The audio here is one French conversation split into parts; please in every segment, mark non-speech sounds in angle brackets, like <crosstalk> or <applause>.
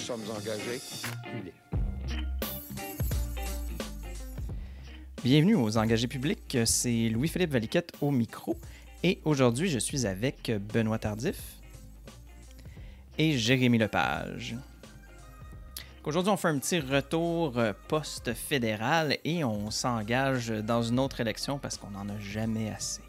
sommes engagés. Bienvenue aux engagés publics, c'est Louis-Philippe Valiquette au micro et aujourd'hui je suis avec Benoît Tardif et Jérémy Lepage. Aujourd'hui, on fait un petit retour euh, post-fédéral et on s'engage dans une autre élection parce qu'on n'en a jamais assez.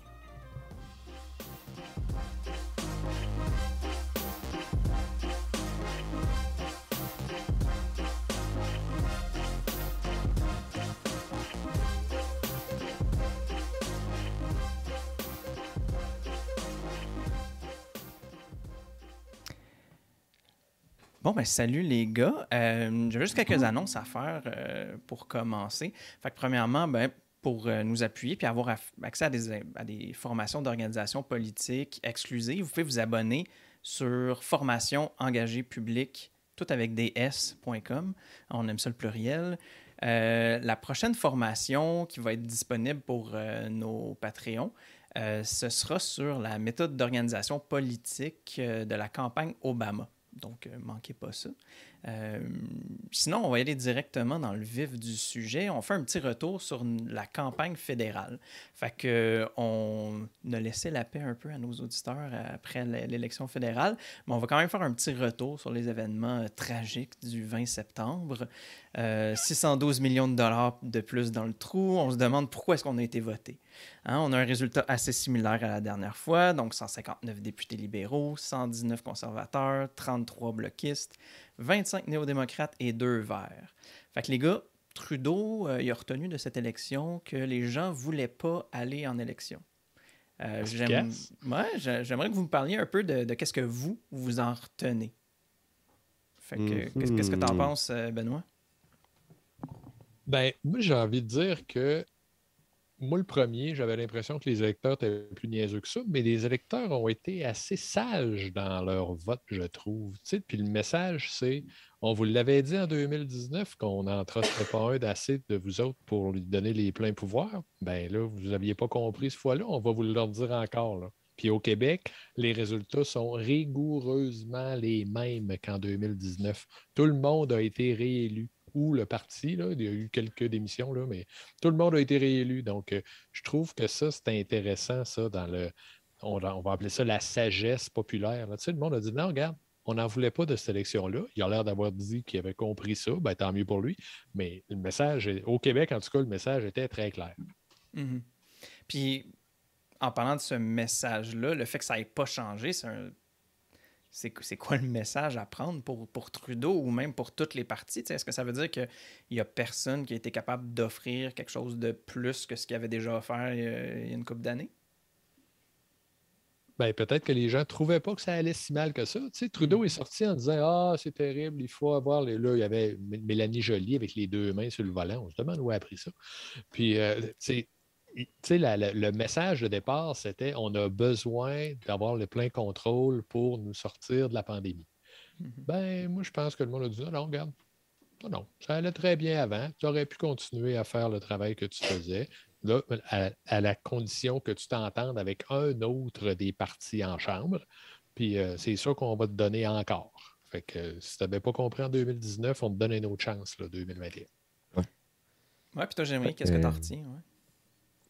Ben salut les gars. Euh, J'ai juste quelques annonces à faire euh, pour commencer. Fait que premièrement, ben, pour euh, nous appuyer puis avoir accès à des, à des formations d'organisation politique exclusives, vous pouvez vous abonner sur formation engagée publique, tout avec des S.com. On aime ça le pluriel. Euh, la prochaine formation qui va être disponible pour nos Patreons, ce sera sur la méthode d'organisation politique de la campagne Obama. Donc, euh, manquez pas ça. Euh, sinon, on va aller directement dans le vif du sujet. On fait un petit retour sur la campagne fédérale. Fait que on a laissé la paix un peu à nos auditeurs après l'élection fédérale, mais on va quand même faire un petit retour sur les événements euh, tragiques du 20 septembre. 612 millions de dollars de plus dans le trou. On se demande pourquoi est-ce qu'on a été voté. Hein, on a un résultat assez similaire à la dernière fois, donc 159 députés libéraux, 119 conservateurs, 33 bloquistes, 25 néo-démocrates et 2 verts. Fait que les gars, Trudeau, euh, il a retenu de cette élection que les gens ne voulaient pas aller en élection. Euh, J'aimerais que vous me parliez un peu de, qu'est-ce que vous, vous en retenez. Fait que, qu'est-ce que tu en penses, euh, Benoît? Ben, moi, j'ai envie de dire que moi, le premier, j'avais l'impression que les électeurs étaient plus niaiseux que ça, mais les électeurs ont été assez sages dans leur vote, je trouve. puis le message, c'est on vous l'avait dit en 2019 qu'on n'en pas un d'assez de vous autres pour lui donner les pleins pouvoirs. Ben là, vous n'aviez pas compris ce fois-là, on va vous le dire encore. Puis au Québec, les résultats sont rigoureusement les mêmes qu'en 2019. Tout le monde a été réélu ou le parti. Là. Il y a eu quelques démissions, là, mais tout le monde a été réélu. Donc, euh, je trouve que ça, c'est intéressant, ça, dans le. On, va appeler ça la sagesse populaire. Tu sais, le monde a dit non, regarde, on n'en voulait pas de cette élection-là. Il a l'air d'avoir dit qu'il avait compris ça. Ben, tant mieux pour lui. Mais le message, au Québec, en tout cas, le message était très clair. Mm-hmm. Puis, en parlant de ce message-là, le fait que ça n'ait pas changé, c'est un c'est quoi le message à prendre pour, pour Trudeau ou même pour toutes les parties? Est-ce que ça veut dire qu'il n'y a personne qui a été capable d'offrir quelque chose de plus que ce qu'il avait déjà offert il y a, une couple d'années? Ben, peut-être que les gens ne trouvaient pas que ça allait si mal que ça. Trudeau mm. est sorti en disant Ah, c'est terrible, il faut avoir les. Là, il y avait Mélanie Joly avec les deux mains sur le volant. On se demande où elle a appris ça. Puis, euh, sais le message de départ, c'était on a besoin d'avoir le plein contrôle pour nous sortir de la pandémie. Mm-hmm. Ben, moi, je pense que le monde a dit non, regarde, non, non, ça allait très bien avant. Tu aurais pu continuer à faire le travail que tu faisais. Là, à, la condition que tu t'entendes avec un autre des partis en chambre. Puis euh, c'est ça qu'on va te donner encore. Fait que si tu n'avais pas compris en 2019, on te donne une autre chance, là, 2021. Ouais. Ouais, puis toi, Jérémy, qu'est-ce que tu en retiens?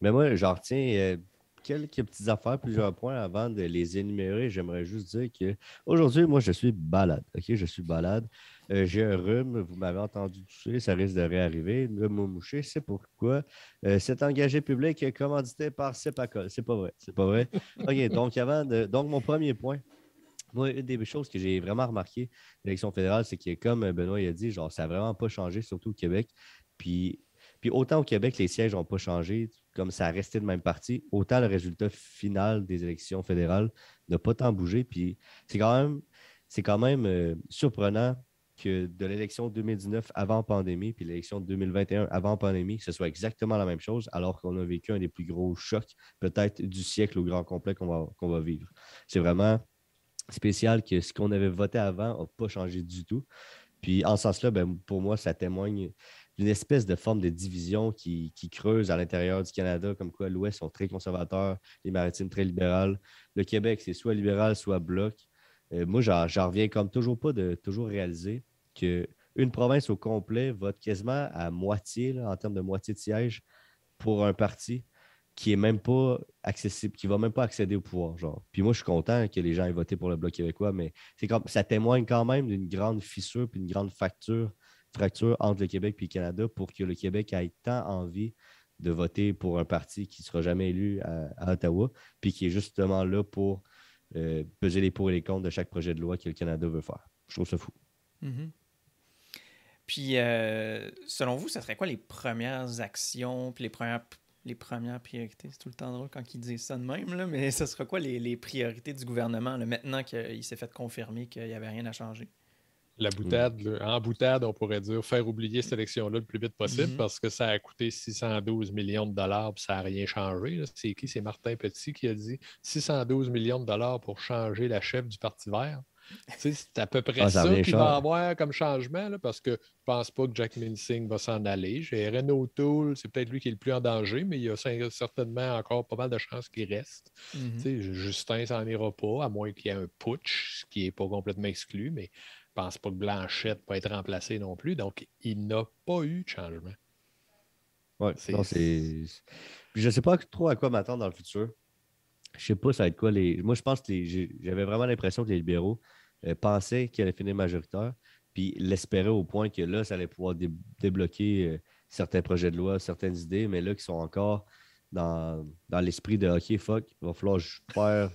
Mais moi, j'en retiens euh, quelques petites affaires, plusieurs points avant de les énumérer. J'aimerais juste dire que aujourd'hui, moi, je suis balade. OK, je suis balade. Euh, j'ai un rhume, vous m'avez entendu tousser, ça risque de réarriver. Le mot mouché, c'est pourquoi. Euh, c'est engagé public commandité par Cepacol. C'est pas vrai. C'est pas vrai. OK, <laughs> donc avant de. Donc, mon premier point. Moi, une des choses que j'ai vraiment remarqué l'élection fédérale, c'est que, comme Benoît a dit, genre, ça n'a vraiment pas changé, surtout au Québec. Puis puis autant au Québec, les sièges n'ont pas changé, comme ça a resté de même parti, autant le résultat final des élections fédérales n'a pas tant bougé. Puis c'est quand même, c'est quand même euh, surprenant que de l'élection 2019 avant pandémie, puis l'élection 2021 avant pandémie, ce soit exactement la même chose, alors qu'on a vécu un des plus gros chocs, peut-être du siècle au grand complet qu'on va, qu'on va vivre. C'est vraiment spécial que ce qu'on avait voté avant n'a pas changé du tout. Puis en ce sens-là, ben, pour moi, ça témoigne d'une espèce de forme de division qui, creuse à l'intérieur du Canada, comme quoi l'Ouest sont très conservateurs, les maritimes très libérales. Le Québec, c'est soit libéral, soit bloc. Euh, moi, j'en reviens comme toujours pas de toujours réaliser qu'une province au complet vote quasiment à moitié, en termes de moitié de siège, pour un parti qui est même pas accessible, qui va même pas accéder au pouvoir. Genre. Puis moi, je suis content que les gens aient voté pour le Bloc québécois, mais ça témoigne quand même d'une grande fissure puis une grande fracture, fracture entre le Québec et le Canada pour que le Québec ait tant envie de voter pour un parti qui ne sera jamais élu à, Ottawa, puis qui est justement là pour euh, peser les pour et les contre de chaque projet de loi que le Canada veut faire. Je trouve ça fou. Mm-hmm. Puis, euh, selon vous, ce serait quoi les premières actions, puis les premières, priorités? C'est tout le temps drôle quand ils disent ça de même, là, mais ce sera quoi les, priorités du gouvernement maintenant qu'il s'est fait confirmer qu'il n'y avait rien à changer? La boutade, en boutade, on pourrait dire faire oublier cette élection-là le plus vite possible mm-hmm. parce que ça a coûté 612 millions de dollars et ça n'a rien changé. C'est qui? C'est Martin Petit qui a dit 612 millions de dollars pour changer la chef du Parti vert. C'est à peu près ah, ça, qu'il va avoir comme changement parce que je ne pense pas que Jack Minsing va s'en aller. J'ai Renault Tool, c'est peut-être lui qui est le plus en danger, mais il y a certainement encore pas mal de chances qu'il reste. Mm-hmm. Justin s'en ira pas, à moins qu'il y ait un putsch, ce qui n'est pas complètement exclu, mais pense pas que Blanchette peut être remplacé non plus. Donc, il n'a pas eu de changement. Oui, c'est. Je ne sais pas trop à quoi m'attendre dans le futur. Je ne sais pas ça va être quoi les. Moi, je pense que j'avais vraiment l'impression que les libéraux euh, pensaient qu'ils allaient finir majoritaire, puis l'espéraient au point que là, ça allait pouvoir débloquer euh, certains projets de loi, certaines idées, mais là, qui sont encore dans, l'esprit de OK, fuck, il va falloir faire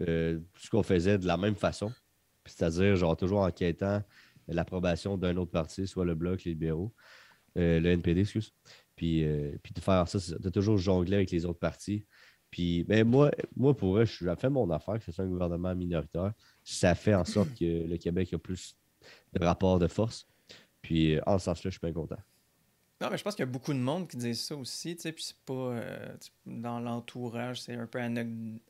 euh, ce qu'on faisait de la même façon. C'est-à-dire, genre, toujours en quêtant l'approbation d'un autre parti, soit le Bloc, les libéraux, euh, le NPD, excuse. Puis, euh, puis de faire ça, de toujours jongler avec les autres partis. Puis, ben moi, moi, pour eux, je fait mon affaire, que ce soit un gouvernement minoritaire. Ça fait en sorte que le Québec a plus de rapports de force. Puis, en ce sens-là, je suis bien content. Non, mais je pense qu'il y a beaucoup de monde qui disent ça aussi, tu sais, puis c'est pas euh, dans l'entourage, c'est un peu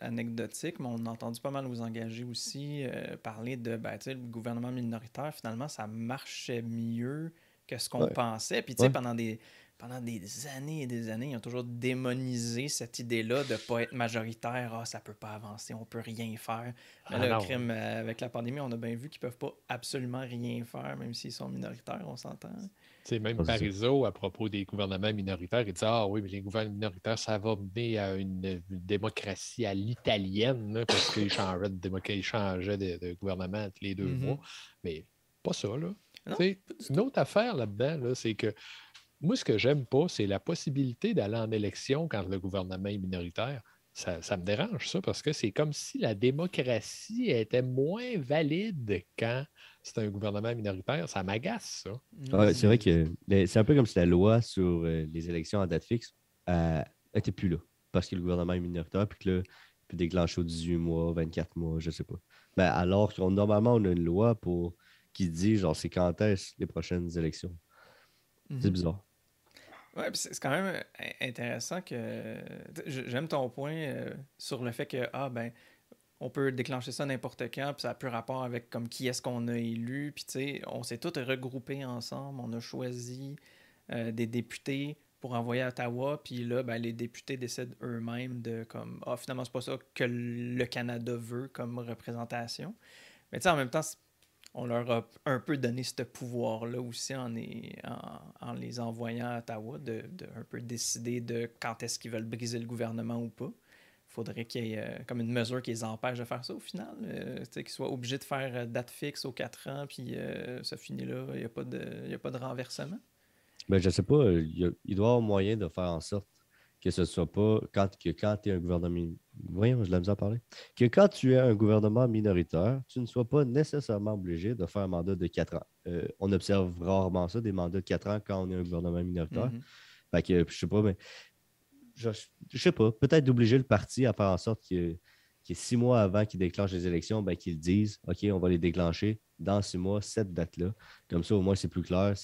anecdotique, mais on a entendu pas mal vous engager aussi euh, parler de ben, le gouvernement minoritaire, finalement, ça marchait mieux que ce qu'on pensait. Puis tu sais, pendant des pendant des années et des années, ils ont toujours démonisé cette idée-là de ne pas être majoritaire. Ah, ça peut pas avancer, on peut rien faire. Mais ah le crime, euh, avec la pandémie, on a bien vu qu'ils peuvent pas absolument rien faire, même s'ils sont minoritaires, on s'entend sais, même Parizeau, à propos des gouvernements minoritaires, il dit Ah oui, mais les gouvernements minoritaires, ça va mener à une, démocratie à l'italienne, parce <laughs> qu'ils changeaient, de, changeaient de, gouvernement tous les deux mm-hmm. mois. Mais pas ça, là. une autre affaire là-dedans, c'est que moi, ce que j'aime pas, c'est la possibilité d'aller en élection quand le gouvernement est minoritaire. Ça, ça me dérange, ça, parce que c'est comme si la démocratie était moins valide quand c'est un gouvernement minoritaire, ça m'agace, ça. c'est vrai que c'est un peu comme si la loi sur euh, les élections à date fixe n'était euh, plus là, parce que le gouvernement est minoritaire, puis que là, il peut déclencher aux 18 mois, 24 mois, je ne sais pas. Mais ben, alors qu'on normalement, on a une loi pour qui dit, genre, c'est quand est-ce les prochaines élections. C'est mhm. bizarre. Oui, c'est quand même euh, intéressant que. J'aime ton point sur le fait que, ah, ben, on peut déclencher ça n'importe quand, puis ça a plus rapport avec comme qui est-ce qu'on a élu, puis tu sais, on s'est tous regroupés ensemble, on a choisi euh, des députés pour envoyer à Ottawa, puis là, ben, les députés décident eux-mêmes de comme, ah, finalement, c'est pas ça que le Canada veut comme représentation. Mais tu sais, en même temps, on leur a un peu donné ce pouvoir-là aussi en, les envoyant à Ottawa, de, un peu décider de quand est-ce qu'ils veulent briser le gouvernement ou pas faudrait qu'il y ait euh, comme une mesure qui les empêche de faire ça au final. Euh, qu'ils soient obligés de faire euh, date fixe aux 4 ans, puis ça finit là, il n'y a, pas de, a pas de renversement. Ben, je sais pas, il, doit y avoir moyen de faire en sorte que ce soit pas quand, que quand tu es un gouvernement. Voyons, je l'ai à parler. Que quand tu es un gouvernement minoritaire, tu ne sois pas nécessairement obligé de faire un mandat de 4 ans. on observe rarement ça, des mandats de 4 ans quand on est un gouvernement minoritaire. Je mm-hmm. Fait que, je sais pas, mais je, ne sais pas, peut-être d'obliger le parti à faire en sorte que, six mois avant qu'ils déclenchent les élections, ben, qu'ils disent OK, on va les déclencher dans six mois, cette date-là. Comme ça, au moins, c'est plus clair.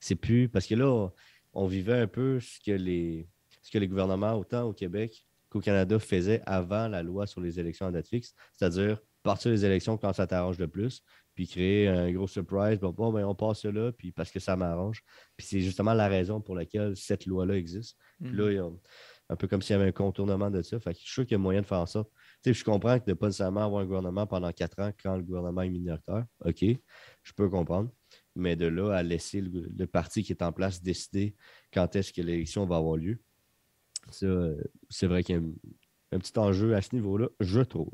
C'est plus. Parce que là, on, vivait un peu ce que, les, ce que les gouvernements, autant au Québec qu'au Canada, faisaient avant la loi sur les élections en date fixe, c'est-à-dire partir les élections quand ça t'arrange le plus, puis créer un gros surprise. Bon, bon ben, on passe là, puis parce que ça m'arrange. Puis c'est justement la raison pour laquelle cette loi-là existe. Puis là, il y a, un peu comme s'il y avait un contournement de ça. Fait que je suis sûr qu'il y a moyen de faire ça. Tu sais, je comprends que de ne pas nécessairement avoir un gouvernement pendant quatre ans quand le gouvernement est minoritaire. OK, je peux comprendre. Mais de là à laisser le, le parti qui est en place décider quand est-ce que l'élection va avoir lieu, ça, c'est vrai qu'il y a un, un petit enjeu à ce niveau-là, je trouve.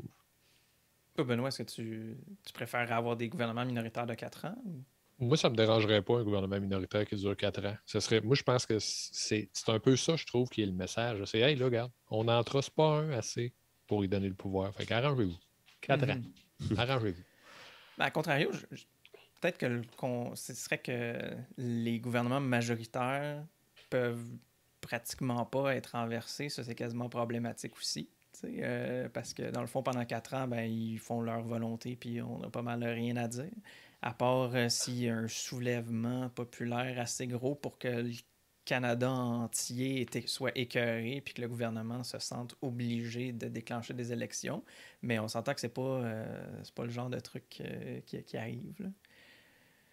Toi, Benoît, est-ce que tu, tu préfères avoir des gouvernements minoritaires de 4 ans? ou- Moi, ça ne me dérangerait pas un gouvernement minoritaire qui dure quatre ans. Ce serait, moi, je pense que c'est c'est un peu ça, je trouve, qui est le message. C'est Hey, là, regarde, on n'en trosse pas un assez pour y donner le pouvoir. Fait qu'arrangez-vous. Quatre Mhm. ans. Arrangez-vous. <laughs> Ben, à contrario, je- je- peut-être que le- qu'on- ce serait que les gouvernements majoritaires peuvent pratiquement pas être renversés. Ça, c'est quasiment problématique aussi. euh, parce que dans le fond, pendant quatre ans, ben, ils font leur volonté, puis on n'a pas mal rien à dire. À part euh, s'il y a un soulèvement populaire assez gros pour que le Canada entier soit écœuré, puis que le gouvernement se sente obligé de déclencher des élections. Mais on s'entend que c'est pas, euh, pas le genre de truc qui, qui arrive. là.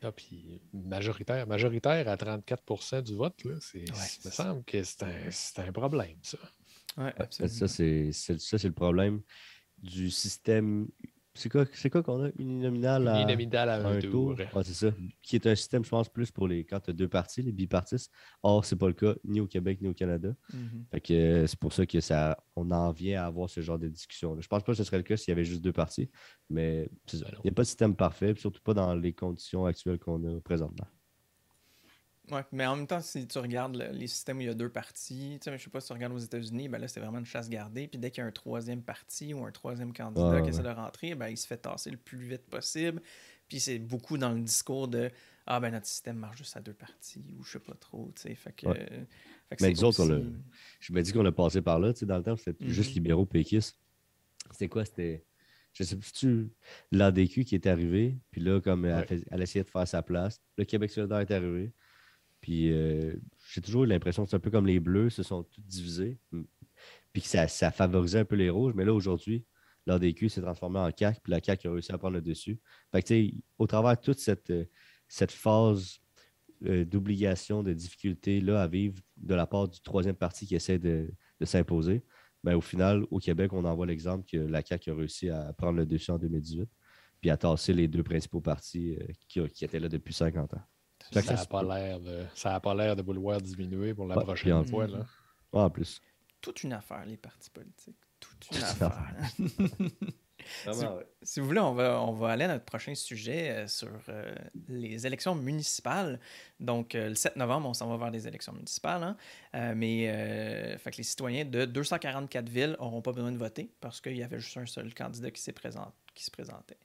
Ah, puis majoritaire, majoritaire à 34% du vote, là, Ouais, il me semble que c'est un, c'est un problème, ça. Ouais, absolument. Ça, c'est c'est- ça, c'est le problème du système. C'est quoi, c'est quoi qu'on a? Uninominal à Uninominal à un, un tour. tour? Ouais, c'est ça. Qui est un système, je pense, plus pour les quand tu as deux partis, les bipartistes. Or, c'est pas le cas ni au Québec ni au Canada. Fait que euh, c'est pour ça que ça, on en vient à avoir ce genre de discussion. Je pense pas que ce serait le cas s'il y avait juste deux partis, mais c'est ça. Ben il n'y a pas de système parfait, puis surtout pas dans les conditions actuelles qu'on a présentement. Ouais, mais en même temps, si tu regardes le- les systèmes où il y a deux sais, je sais pas si tu regardes aux États-Unis, ben là, c'est vraiment une chasse gardée. Puis dès qu'il y a un troisième parti ou un troisième candidat Ouais, qui essaie ouais. de rentrer, ben, il se fait tasser le plus vite possible. Puis c'est beaucoup dans le discours de Ah, ben notre système marche juste à deux partis ou je sais pas trop, tu sais. Fait que. Ouais. euh, fait que Mais on aussi- Je me dis qu'on a passé par là, tu sais, dans le temps, c'était Mhm. juste libéraux péquistes. C'était quoi? C'était. Je sais plus, tu l'ADQ qui est arrivé, puis là, comme elle, Ouais. elle essayait de faire sa place, le Québec solidaire est arrivé. Puis euh, j'ai toujours l'impression que c'est un peu comme les Bleus se sont tous divisés, puis que ça, ça favorisait un peu les Rouges. Mais là, aujourd'hui, l'ADQ s'est transformé en CAC, puis la CAC a réussi à prendre le dessus. Fait que, au travers de toute cette, euh, cette phase euh, d'obligation, de difficulté là, à vivre de la part du troisième parti qui essaie de, de s'imposer, ben, au final, au Québec, on en voit l'exemple que la CAQ a réussi à prendre le dessus en 2018, puis à tasser les deux principaux partis qui, qui étaient là depuis 50 ans. Ça n'a pas l'air de, ça a pas l'air de vouloir diminuer pour la Ouais, prochaine en- fois. Là. Ah, en plus. toute une affaire, les partis politiques. Toute une affaire. <laughs> Si vous voulez, on va, on va aller à notre prochain sujet euh, sur euh, les élections municipales. Donc, euh, le 7 novembre, on s'en va vers des élections municipales. hein. Euh, mais euh, fait que les citoyens de 244 villes n'auront pas besoin de voter parce qu'il y avait juste un seul candidat qui, présent- qui se présentait.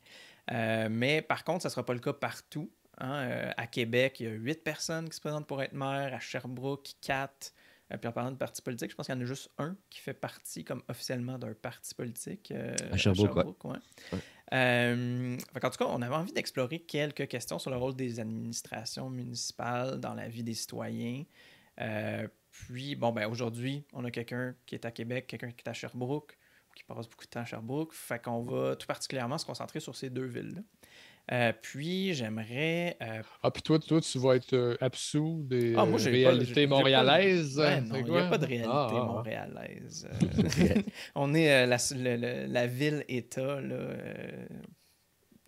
Euh, mais par contre, ça ne sera pas le cas partout. Hein. Euh, à Québec, il y a 8 personnes qui se présentent pour être maire. À Sherbrooke, 4. Euh, puis en parlant de parti politique, je pense qu'il y en a juste un qui fait partie comme officiellement d'un parti politique. euh, À Sherbrooke, ouais. ouais. Ouais. Euh, fait en tout cas, on avait envie d'explorer quelques questions sur le rôle des administrations municipales dans la vie des citoyens. Puis, bon, ben aujourd'hui, on a quelqu'un qui est à Québec, quelqu'un qui est à Sherbrooke, qui passe beaucoup de temps à Sherbrooke. Fait qu'on va tout particulièrement se concentrer sur ces deux villes-là. Euh, puis, j'aimerais. euh, Ah, puis toi, toi, tu vas être euh, absous des Ah, moi, pas- réalités pas- montréalaises. Ouais, hein, non, il n'y a pas de réalité Ah, ah, ah. montréalaise. Euh, <laughs> <laughs> on est euh, la, le- le- la ville-État. là, euh,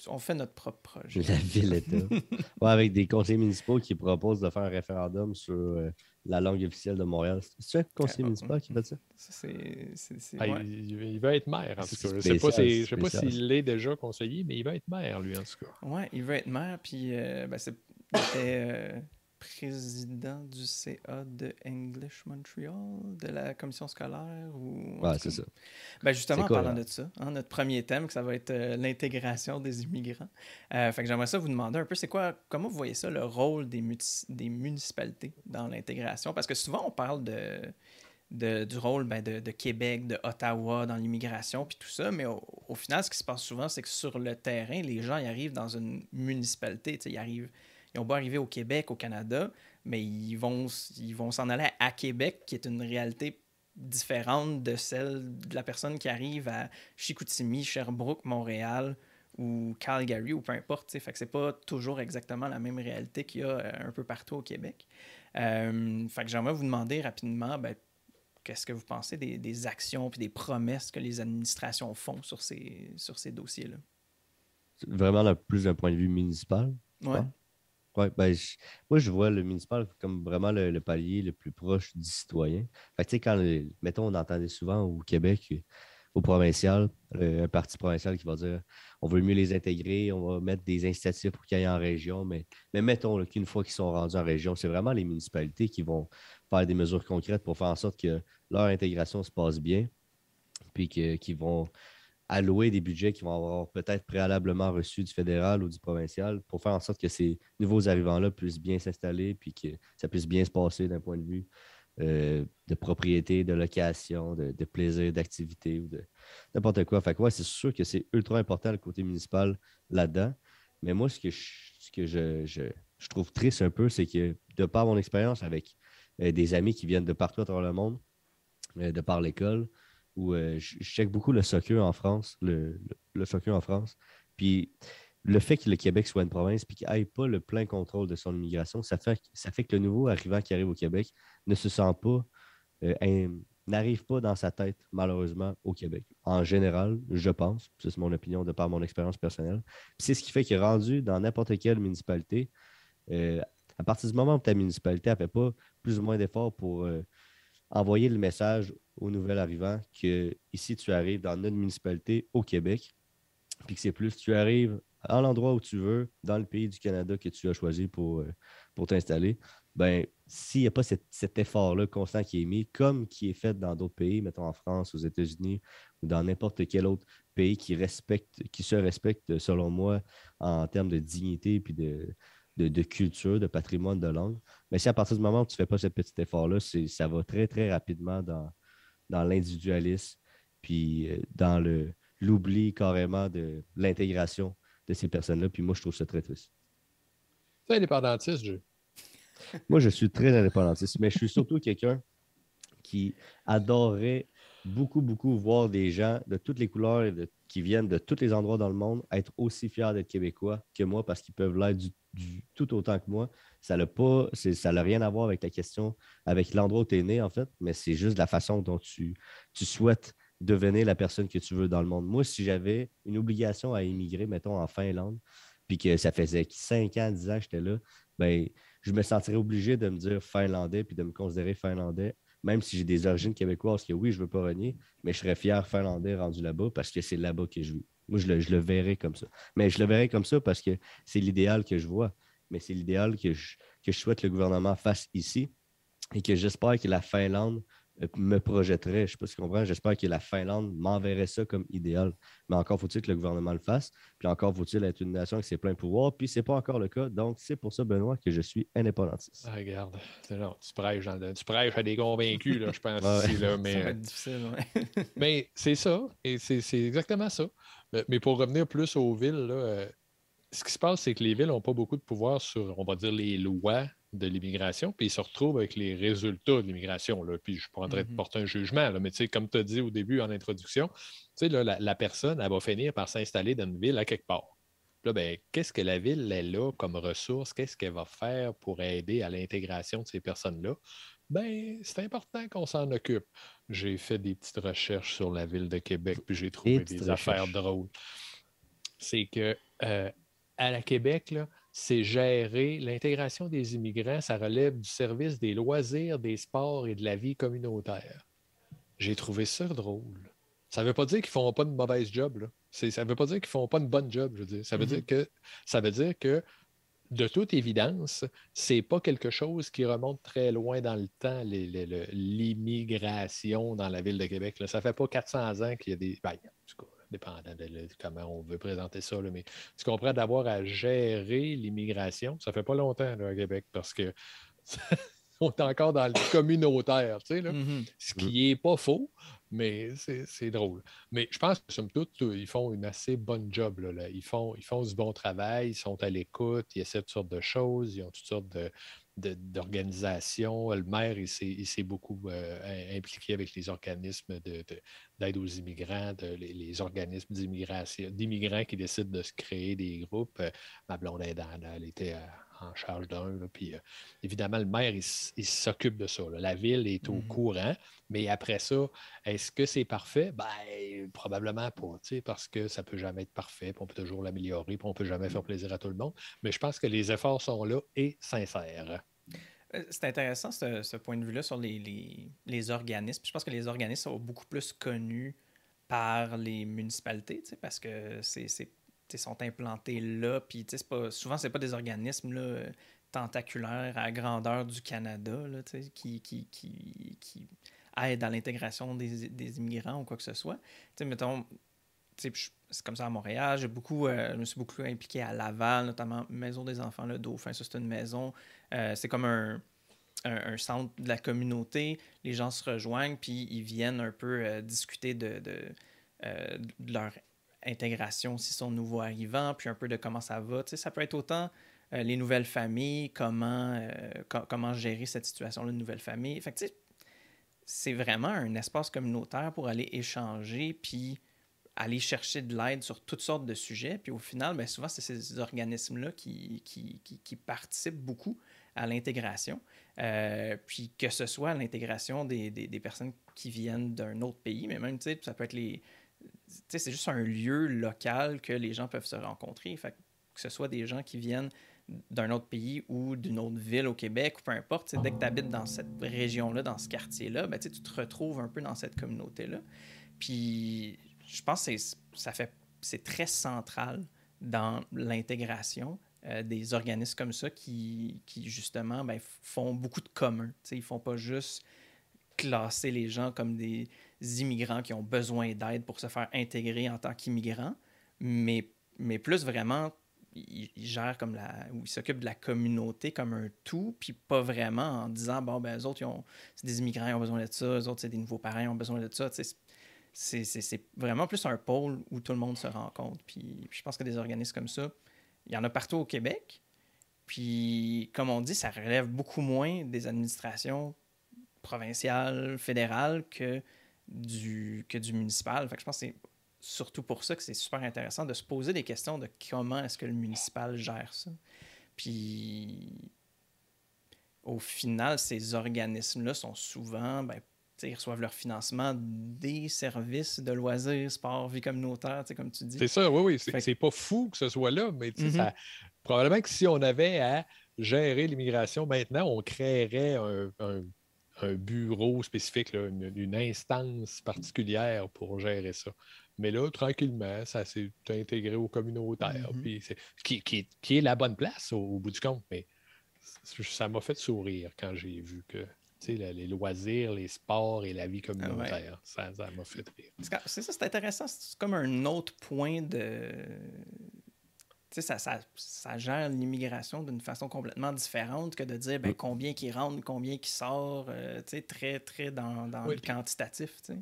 on fait notre propre projet. La ville-État. <laughs> ouais, avec des conseillers municipaux qui proposent de faire un référendum sur euh, la langue officielle de Montréal. C'est un conseiller Ah, municipal qui fait ça? Ça, c'est- c'est- c'est- Ah, ouais. il, il va être maire, en tout cas. Je sais pas, spécial, si- je sais pas s'il l'est déjà conseiller, mais il va être maire, lui, en tout cas. Ouais, il veut être maire, puis euh, ben, c'est- il était euh, président du CA de English Montreal, de la commission scolaire. Ou, Ouais, c'est ça. Ben justement, en cool, parlant hein. de ça, hein, notre premier thème, que ça va être euh, l'intégration des immigrants. Euh, fait que j'aimerais ça vous demander un peu, c'est quoi, comment vous voyez ça, le rôle des, municipalités dans l'intégration? Parce que souvent, on parle de, de- du rôle ben, de, de Québec, de Ottawa dans l'immigration, puis tout ça, mais au, au final, ce qui se passe souvent, c'est que sur le terrain, les gens ils arrivent dans une municipalité, ils arrivent, ils ont beau arriver au Québec, au Canada, mais ils vont, ils vont s'en aller à Québec, qui est une réalité différente de celle de la personne qui arrive à Chicoutimi, Sherbrooke, Montréal ou Calgary ou peu importe. tu sais. Fait que c'est pas toujours exactement la même réalité qu'il y a euh, un peu partout au Québec. Euh, fait que j'aimerais vous demander rapidement, ben, qu'est-ce que vous pensez des, des actions puis des promesses que les administrations font sur ces, sur ces dossiers-là? Vraiment là, plus d'un point de vue municipal. Ouais. Ouais. Ouais, ben, moi, je vois le municipal comme vraiment le, le palier le plus proche du citoyen. Fait que, quand, le- mettons, on entendait souvent au Québec, au provincial, euh, un parti provincial qui va dire on veut mieux les intégrer, on va mettre des incitatifs pour qu'ils aillent en région. Mais, mais mettons qu'une fois qu'ils sont rendus en région, c'est vraiment les municipalités qui vont faire des mesures concrètes pour faire en sorte que leur intégration se passe bien, puis qu'ils vont allouer des budgets qui vont avoir peut-être préalablement reçus du fédéral ou du provincial pour faire en sorte que ces nouveaux arrivants-là puissent bien s'installer puis que ça puisse bien se passer d'un point de vue euh, de propriété, de location, de, plaisir, d'activité ou de n'importe quoi. C'est sûr que c'est ultra important le côté municipal là-dedans. Mais moi, ce que je trouve triste un peu, c'est que de par mon expérience avec euh, des amis qui viennent de partout à travers le monde, euh, de par l'école, où euh, je, check beaucoup le soccer en France, le, soccer en France. Puis le fait que le Québec soit une province puis qu'il n'ait pas le plein contrôle de son immigration, ça fait, ça fait que le nouveau arrivant qui arrive au Québec ne se sent pas, euh, n'arrive pas dans sa tête, malheureusement, au Québec. En général, je pense, c'est mon opinion de par mon expérience personnelle. C'est ce qui fait est rendu dans n'importe quelle municipalité. euh, à partir du moment où ta municipalité ne fait pas plus ou moins d'efforts pour envoyer le message aux nouvel arrivants que ici tu arrives dans notre municipalité au Québec, puis que c'est plus tu arrives à l'endroit où tu veux, dans le pays du Canada que tu as choisi pour, euh, pour t'installer, ben s'il n'y a pas cet, effort-là constant qui est mis, comme qui est fait dans d'autres pays, mettons en France, aux États-Unis ou dans n'importe quel autre pays qui respecte, qui se respecte, selon moi, en termes de dignité puis de, de, de culture, de patrimoine, de langue. Mais si à partir du moment où tu ne fais pas ce petit effort-là, ça va très, très rapidement dans, dans l'individualisme, puis euh, dans le l'oubli carrément de l'intégration de ces personnes-là. Puis moi, je trouve ça très triste. C'est indépendantiste, je. <laughs> Moi, je suis très indépendantiste, mais je suis surtout quelqu'un qui adorerait beaucoup, beaucoup voir des gens de toutes les couleurs et de- qui viennent de tous les endroits dans le monde être aussi fiers d'être québécois que moi parce qu'ils peuvent l'être du, du- tout autant que moi. Ça n'a pas, ça n'a rien à voir avec la question, avec l'endroit où tu es né, en fait, mais c'est juste la façon dont tu, tu souhaites devenir la personne que tu veux dans le monde. Moi, si j'avais une obligation à immigrer, mettons, en Finlande, puis que ça faisait 5 ans, 10 ans que j'étais là, ben, je me sentirais obligé de me dire finlandais puis de me considérer finlandais, même si j'ai des origines québécoises, que oui, je ne veux pas renier, mais je serais fier finlandais rendu là-bas parce que c'est là-bas que je vis. Moi, je le, je le verrais comme ça. Mais je le verrais comme ça parce que c'est l'idéal que je vois. Mais c'est l'idéal que je, que je souhaite que le gouvernement fasse ici et que j'espère que la Finlande euh, me projetterait. Je ne sais pas si tu comprends. J'espère que la Finlande m'enverrait ça comme idéal. Mais encore faut-il que le gouvernement le fasse. Puis encore faut-il être une nation avec ses pleins pouvoirs. Puis ce n'est pas encore le cas. Donc, c'est pour ça, Benoît, que je suis indépendantiste. Ah, regarde. Non, tu, prêches tu prêches à des convaincus, là, je pense. Ouais. ici, là, Ça mais va euh, être difficile, ouais. <laughs> Mais c'est ça, et c'est c'est exactement ça. Mais, mais pour revenir plus aux villes, là, euh, ce qui se passe, c'est que les villes n'ont pas beaucoup de pouvoir sur, on va dire, les lois de l'immigration, puis ils se retrouvent avec les résultats de l'immigration. Puis je pas en train de porter un jugement, là, mais tu sais, comme tu as dit au début en introduction, tu sais, la, la personne, elle va finir par s'installer dans une ville à quelque part. Là, ben, qu'est-ce que la ville elle a comme ressource? Qu'est-ce qu'elle va faire pour aider à l'intégration de ces personnes-là? Ben, c'est important qu'on s'en occupe. J'ai fait des petites recherches sur la ville de Québec, puis j'ai trouvé des affaires drôles. C'est que euh, à la Québec, c'est gérer l'intégration des immigrants, ça relève du service des loisirs, des sports et de la vie communautaire. J'ai trouvé ça drôle. Ça ne veut pas dire qu'ils ne font pas une mauvaise job. Là. Ça ne veut pas dire qu'ils ne font pas une bonne job, je veux dire. Ça veut Mhm. dire que ça veut dire que de toute évidence, c'est pas quelque chose qui remonte très loin dans le temps, l'immigration dans la ville de Québec. Là. Ça fait pas 400 ans qu'il y a des. Ben, en tout cas, dépendant de, de comment on veut présenter ça, là, mais tu comprends d'avoir à gérer l'immigration, ça fait pas longtemps là, à Québec parce que <laughs> on est encore dans le communautaire, tu sais, là. Mhm. Ce qui n'est pas faux, mais c'est drôle. Mais je pense que, somme toute, euh, ils font une assez bonne job. Là, là. Ils, font, ils font du bon travail, ils sont à l'écoute, ils essaient toutes sortes de choses, ils ont toutes sortes de- d'organisations. Le maire, il s'est beaucoup euh, im- impliqué avec les organismes de- de- d'aide aux immigrants, les, organismes d'immigration, d'immigrants qui décident de se créer des groupes. Euh, ma blonde dans, elle était en charge d'un. Puis évidemment, le maire, il, s'occupe de ça. La ville est au Mhm. courant, mais après ça, est-ce que c'est parfait? Ben, probablement pas, parce que ça peut jamais être parfait, puis on peut toujours l'améliorer, puis on peut jamais faire plaisir à tout le monde. Mais je pense que les efforts sont là et sincères. Euh, C'est intéressant ce, ce point de vue-là sur les, les- les organismes. Je pense que les organismes sont beaucoup plus connus par les municipalités, parce que c'est, sont implantés là. Puis c'est pas, souvent, ce pas des organismes là, tentaculaires à grandeur du Canada là, qui, qui, qui, qui aident à l'intégration des, des immigrants ou quoi que ce soit. Tu sais, mettons, c'est comme ça à Montréal. J'ai beaucoup, euh, je me suis beaucoup impliqué à Laval, notamment Maison des enfants, le Dauphin. Ça, c'est une maison. euh, c'est comme un, un, centre de la communauté. Les gens se rejoignent, puis ils viennent un peu euh, discuter de, de, de leur intégration s'ils sont nouveaux arrivants, puis un peu de comment ça va. Tu ça peut être autant euh, les nouvelles familles, comment, euh, gérer cette situation-là de nouvelles familles. C'est vraiment un espace communautaire pour aller échanger, puis aller chercher de l'aide sur toutes sortes de sujets. Puis au final, ben, souvent, c'est ces organismes-là qui, participent beaucoup à l'intégration. Euh, puis que ce soit l'intégration des personnes qui viennent d'un autre pays, mais même, tu sais, ça peut être les... C'est juste un lieu local que les gens peuvent se rencontrer. Que, ce soit des gens qui viennent d'un autre pays ou d'une autre ville au Québec, ou peu importe, dès que tu habites dans cette région-là, dans ce quartier-là, ben, tu te retrouves un peu dans cette communauté-là. Puis je pense que ça fait c'est très central dans l'intégration euh, des organismes comme ça qui, justement ben, font beaucoup de commun. Ils font pas juste classer les gens comme des immigrants qui ont besoin d'aide pour se faire intégrer en tant qu'immigrants, mais, mais plus vraiment, ils, gèrent comme la. ou ils s'occupent de la communauté comme un tout, puis pas vraiment en disant, bon, ben, eux autres, ils ont- c'est des immigrants, ils ont besoin de ça, eux autres, c'est des nouveaux parents, ils ont besoin de ça. C'est- c'est c'est vraiment plus un pôle où tout le monde se rencontre. Puis je pense que des organismes comme ça, il y en a partout au Québec. Puis, comme on dit, ça relève beaucoup moins des administrations provinciales, fédérales que du, que du municipal. Fait que je pense que c'est surtout pour ça que c'est super intéressant de se poser des questions de comment est-ce que le municipal gère ça. Puis, au final, ces organismes-là sont souvent, ben, ils reçoivent leur financement des services de loisirs, sport, vie communautaire, comme tu dis. C'est ça, oui, oui. C'est que- pas fou que ce soit là, mais Mhm. ça- probablement que si on avait à gérer l'immigration maintenant, on créerait un, un- un bureau spécifique, là, une, une instance particulière pour gérer ça. Mais là, tranquillement, ça s'est intégré au communautaire. C'est- qui, qui- qui est la bonne place au, au bout du compte. Mais ça m'a fait sourire quand j'ai vu que les loisirs, les sports et la vie communautaire, ça ça m'a fait rire. C'est ça, c'est intéressant. C'est comme un autre point de. Tu sais, ça, ça, ça gère l'immigration d'une façon complètement différente que de dire ben, combien qui rentre, combien qui sort, euh, tu sais, très, très dans, dans Oui. le quantitatif. tu sais.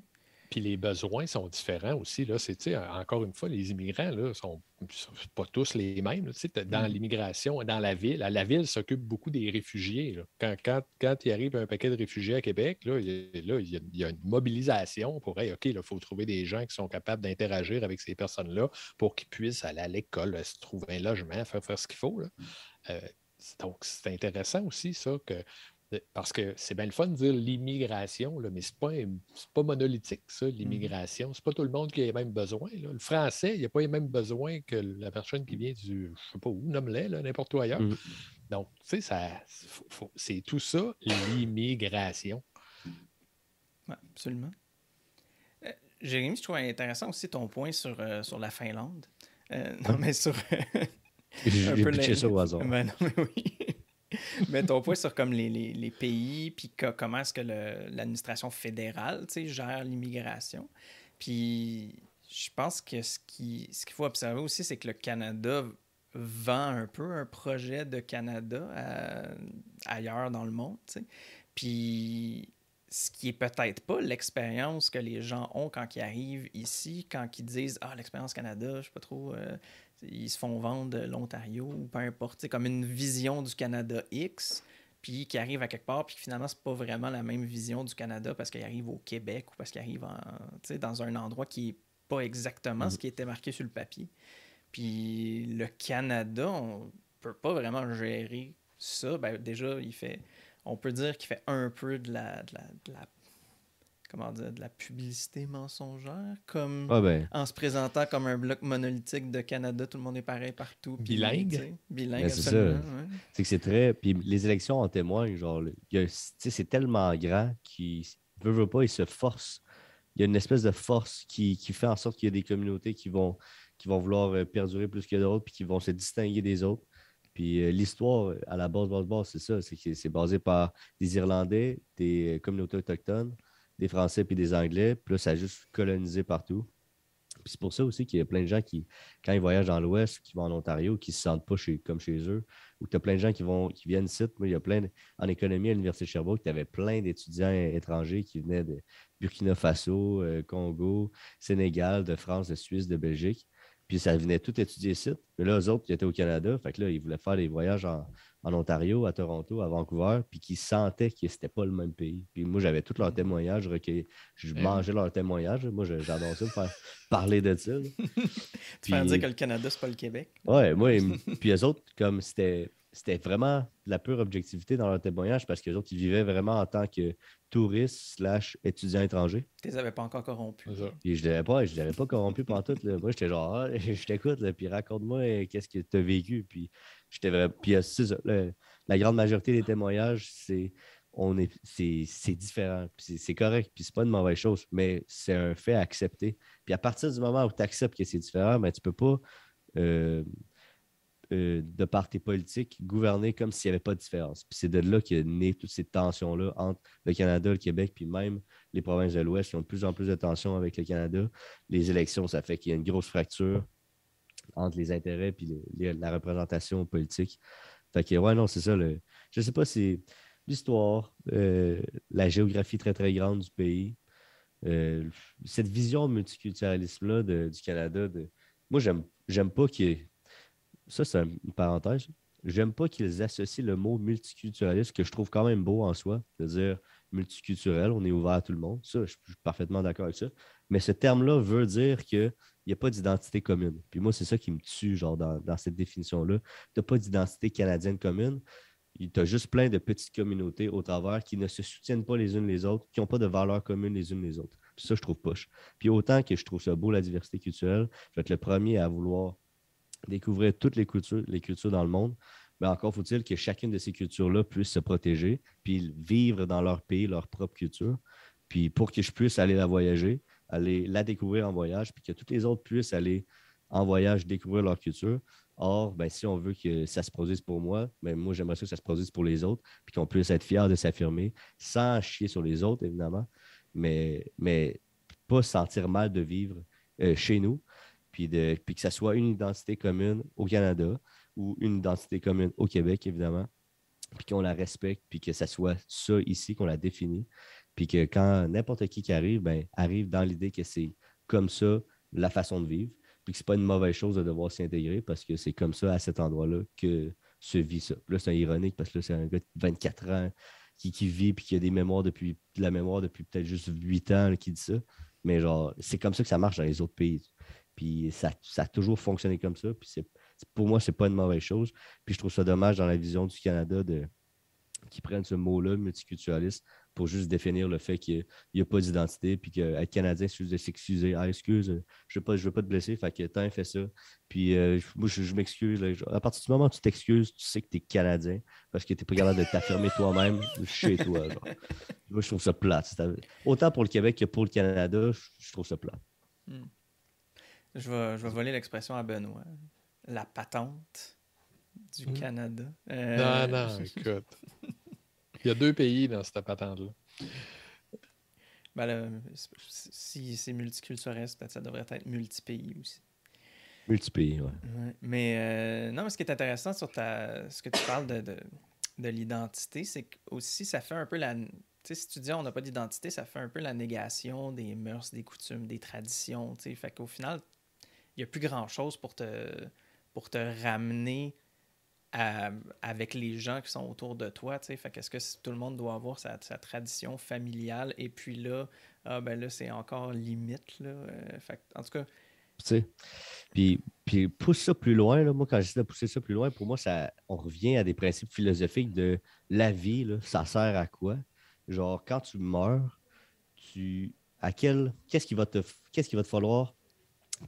Puis les besoins sont différents aussi. Là. C'est, encore une fois, les immigrants ne sont, sont pas tous les mêmes. là. Dans Mhm. l'immigration, dans la ville, la ville s'occupe beaucoup des réfugiés. là. Quand, quand, quand il arrive un paquet de réfugiés à Québec, là, il, y a- là, il y a, il y a une mobilisation pour hey, OK, il faut trouver des gens qui sont capables d'interagir avec ces personnes-là pour qu'ils puissent aller à l'école, se trouver un logement, faire, faire ce qu'il faut. là. Euh, donc, c'est intéressant aussi, ça, que parce que c'est bien le fun de dire l'immigration, mais c'est pas, un- c'est pas monolithique, ça, l'immigration. C'est pas tout le monde qui a les mêmes besoins. là. Le français, il n'a pas les mêmes besoins que la personne qui vient du, je sais pas où, nomme-les, n'importe où ailleurs. Mhm. Donc, tu sais, c'est tout ça, l'immigration. Ouais, absolument. Euh, Jérémy, je trouve intéressant aussi ton point sur, euh, sur la Finlande. Euh, non, mais sur. Un peu ça au hasard. Ben non, mais oui. Mais ton point sur comme les, les, pays, puis co- comment est-ce que l'administration fédérale gère l'immigration. Puis je pense que ce qui ce qu'il faut observer aussi, c'est que le Canada vend un peu un projet de Canada à- ailleurs dans le monde. Puis ce qui est peut-être pas l'expérience que les gens ont quand ils arrivent ici, quand ils disent Ah, l'expérience Canada, je sais pas trop, euh, ils se font vendre l'Ontario ou peu importe, c'est comme une vision du Canada X, puis qui arrive à quelque part, puis finalement, c'est pas vraiment la même vision du Canada parce qu'il arrive au Québec ou parce qu'il arrive en, dans un endroit qui est pas exactement ce qui était marqué sur le papier. Puis le Canada, on- peut pas vraiment gérer ça, ben déjà, il fait. On peut dire qu'il fait un peu de la, de la, de la- comment dire, de la publicité mensongère, comme Ah ben, en se présentant comme un bloc monolithique de Canada, tout le monde est pareil partout. Bilingue. Ben, c'est ça. ouais. c'est que c'est très. Puis les élections en témoignent. Genre, c'est tellement grand qu'il veut, veut pas, il se force. Il y a une espèce de force qui, qui fait en sorte qu'il y a des communautés qui vont, qui vont vouloir euh, perdurer plus que d'autres, puis qui vont se distinguer des autres. Puis euh, l'histoire, à la base, base, base, c'est ça. C'est que c'est basé par des Irlandais, des euh, communautés autochtones, des Français puis des Anglais. Puis là, ça a juste colonisé partout. Puis c'est pour ça aussi qu'il y a plein de gens qui, quand ils voyagent dans l'Ouest, qui vont en Ontario, qui ne se sentent pas chez, comme chez eux, ou tu as plein de gens qui, vont, qui viennent ici. Moi, il y a plein, en économie à l'Université de Sherbrooke, tu avais plein d'étudiants étrangers qui venaient de Burkina Faso, euh, Congo, Sénégal, de France, de Suisse, de Belgique. Puis ça venait tout étudier ici. Mais là, eux autres, qui étaient au Canada, fait que là, ils voulaient faire des voyages en, en Ontario, à Toronto, à Vancouver, puis qui sentaient que c'était pas le même pays. Puis moi, j'avais tous leurs témoignages recueillis. Je Eh mangeais leurs témoignages. Moi, j'adore ça, me faire <laughs> parler de ça. <laughs> Tu faire Puis- dire que le Canada, c'est pas le Québec. Ouais, moi, ils puis eux autres, comme c'était c'était vraiment de la pure objectivité dans leur témoignage parce que les autres, ils vivaient vraiment en tant que touristes slash étudiants étrangers. Tu les avais pas encore corrompus. Puis je l'avais pas, je l'avais pas corrompu pendant tout. Moi, j'étais genre, Ah, <laughs> je t'écoute, puis raconte-moi euh, qu'est-ce que tu as vécu. Puis j'étais vrai- Puis euh, c'est ça, le- la grande majorité des témoignages, c'est on est c'est c'est différent. Puis c'est- c'est correct, puis c'est pas une mauvaise chose, mais c'est un fait à accepter. Puis à partir du moment où tu acceptes que c'est différent, ben, tu peux pas. euh, euh, de par tes politiques, gouverner comme s'il n'y avait pas de différence. Puis c'est de là qu'est né toutes ces tensions-là entre le Canada, le Québec, puis même les provinces de l'Ouest qui ont de plus en plus de tensions avec le Canada. Les élections, ça fait qu'il y a une grosse fracture entre les intérêts et la représentation politique. Fait que, ouais, non, c'est ça. Le, je sais pas si l'histoire, euh, la géographie très, très grande du pays, euh, cette vision multiculturalisme-là du Canada, moi, j'aime, j'aime pas qu'il Ça, c'est une parenthèse. J'aime pas qu'ils associent le mot multiculturalisme, que je trouve quand même beau en soi, de dire multiculturel, on est ouvert à tout le monde. Ça, je suis parfaitement d'accord avec ça. Mais ce terme-là veut dire qu'il n'y a pas d'identité commune. Puis moi, c'est ça qui me tue, genre, dans, dans cette définition-là. Tu n'as pas d'identité canadienne commune. Tu as juste plein de petites communautés au travers qui ne se soutiennent pas les unes les autres, qui n'ont pas de valeurs communes les unes les autres. Puis ça, je trouve poche. Puis autant que je trouve ça beau, la diversité culturelle, je vais être le premier à vouloir découvrir toutes les cultures, les cultures dans le monde. Mais encore faut-il que chacune de ces cultures-là puisse se protéger, puis vivre dans leur pays, leur propre culture. Puis pour que je puisse aller la voyager, aller la découvrir en voyage, puis que toutes les autres puissent aller en voyage découvrir leur culture. Or, ben, si on veut que ça se produise pour moi, ben, moi, j'aimerais que ça se produise pour les autres, puis qu'on puisse être fier de s'affirmer, sans chier sur les autres, évidemment, mais, mais pas se sentir mal de vivre euh, chez nous, puis, de, puis que ça soit une identité commune au Canada ou une identité commune au Québec, évidemment, puis qu'on la respecte, puis que ça soit ça ici, qu'on la définit, puis que quand n'importe qui qui arrive, ben, arrive dans l'idée que c'est comme ça la façon de vivre, puis que c'est pas une mauvaise chose de devoir s'y intégrer parce que c'est comme ça à cet endroit-là que se vit ça. Là, c'est ironique parce que là, c'est un gars de 24 ans qui, qui vit puis qui a des mémoires depuis de la mémoire depuis peut-être juste 8 ans qui dit ça. Mais genre, c'est comme ça que ça marche dans les autres pays. Puis ça, ça a toujours fonctionné comme ça. Puis c'est, pour moi, c'est pas une mauvaise chose. Puis je trouve ça dommage dans la vision du Canada de qu'ils prennent ce mot-là, multiculturaliste, pour juste définir le fait qu'il n'y a pas d'identité, puis qu'être Canadien, c'est de s'excuser. Ah, excuse, euh, je ne veux, veux pas te blesser, fait que tant fait ça. Puis euh, moi, je, m'excuse. À partir du moment où tu t'excuses, tu sais que tu es Canadien, parce que tu n'es pas capable de t'affirmer toi-même chez toi. Moi, je trouve ça à- Autant pour le Québec que pour le Canada, je, trouve ça plate. Je vais, je vais voler l'expression à Benoît. La patente du Hmm. Canada. Euh, Non, non, <laughs> écoute. Il y a deux pays dans cette patente-là. ben là, si c'est multiculturel, peut-être ça devrait être multi-pays aussi. Multipays, ouais. Ouais. Mais euh, non, mais ce qui est intéressant sur ta, ce que tu parles de, de, de l'identité, c'est que aussi ça fait un peu la. Tu sais, si tu dis on n'a pas d'identité, ça fait un peu la négation des mœurs, des coutumes, des traditions. Tu sais, fait qu'au final, il n'y a plus grand chose pour te, pour te ramener avec les gens qui sont autour de toi. Tu sais, fait qu'est-ce que tout le monde doit avoir sa, tradition familiale et puis là, ah ben là, c'est encore limite. Là, euh, en tout cas. Puis, puis pousse ça plus loin. Là. Moi, quand j'essaie de pousser ça plus loin, pour moi, ça, on revient à des principes philosophiques de la vie, là, ça sert à quoi? Genre, quand tu meurs, tu. Qu'est-ce qui va te qu'est-ce va te falloir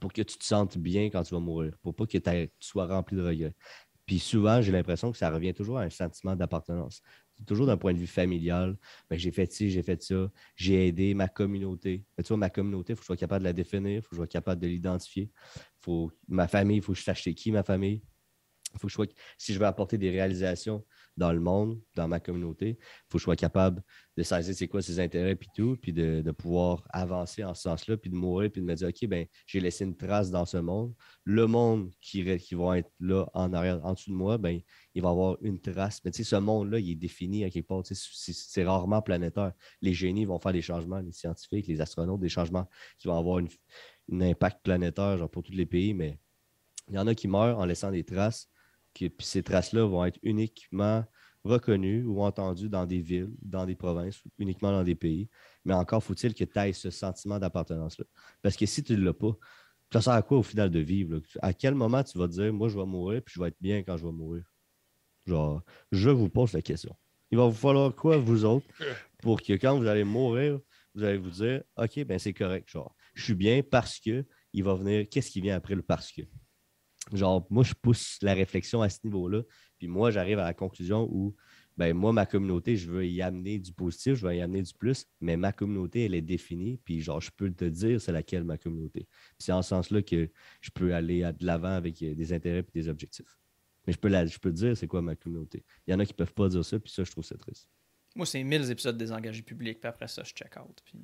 pour que tu te sentes bien quand tu vas mourir, pour pas que tu sois rempli de regrets. Puis souvent, j'ai l'impression que ça revient toujours à un sentiment d'appartenance. Toujours d'un point de vue familial. Ben, j'ai fait ci, j'ai fait ça, j'ai aidé ma communauté. Ben, tu vois, ma communauté, il faut que je sois capable de la définir, il faut que je sois capable de l'identifier. Faut... Ma famille, il faut que je sache qui ma famille. Il faut que je sois... Si je veux apporter des réalisations, dans le monde, dans ma communauté. Il faut que je sois capable de saisir c'est quoi ses intérêts puis tout, puis de, pouvoir avancer en ce sens-là, puis de mourir, puis de me dire, OK, ben j'ai laissé une trace dans ce monde. Le monde qui, va être là en arrière, en dessous de moi, ben il va avoir une trace. Mais tu sais, ce monde-là, il est défini à quelque part. C'est rarement planétaire. Les génies vont faire des changements, les scientifiques, les astronautes, des changements qui vont avoir un impact planétaire genre pour tous les pays, mais il y en a qui meurent en laissant des traces puis ces traces-là vont être uniquement reconnues ou entendues dans des villes, dans des provinces, uniquement dans des pays. Mais encore faut-il que tu aies ce sentiment d'appartenance-là. Parce que si tu ne l'as pas, ça sert à quoi au final de vivre? À quel moment tu vas te dire, moi, je vais mourir, puis je vais être bien quand je vais mourir? Genre, je vous pose la question. Il va vous falloir quoi, vous autres, pour que quand vous allez mourir, vous allez vous dire, OK, ben c'est correct. Genre, je suis bien parce que il va venir, qu'est-ce qui vient après le parce que? Genre, moi, je pousse la réflexion à ce niveau-là. Puis moi, j'arrive à la conclusion où, ben, moi, ma communauté, je veux y amener du positif, je veux y amener du plus, mais ma communauté, elle est définie. Puis, genre, je peux te dire c'est laquelle ma communauté. c'est en ce sens-là que je peux aller de l'avant avec euh, des intérêts et des objectifs. Mais je peux, la, je peux te dire c'est quoi ma communauté. Il y en a qui ne peuvent pas dire ça, puis ça, je trouve ça triste. Moi, c'est 1000 épisodes désengagés publics, puis après ça, je check out. Puis...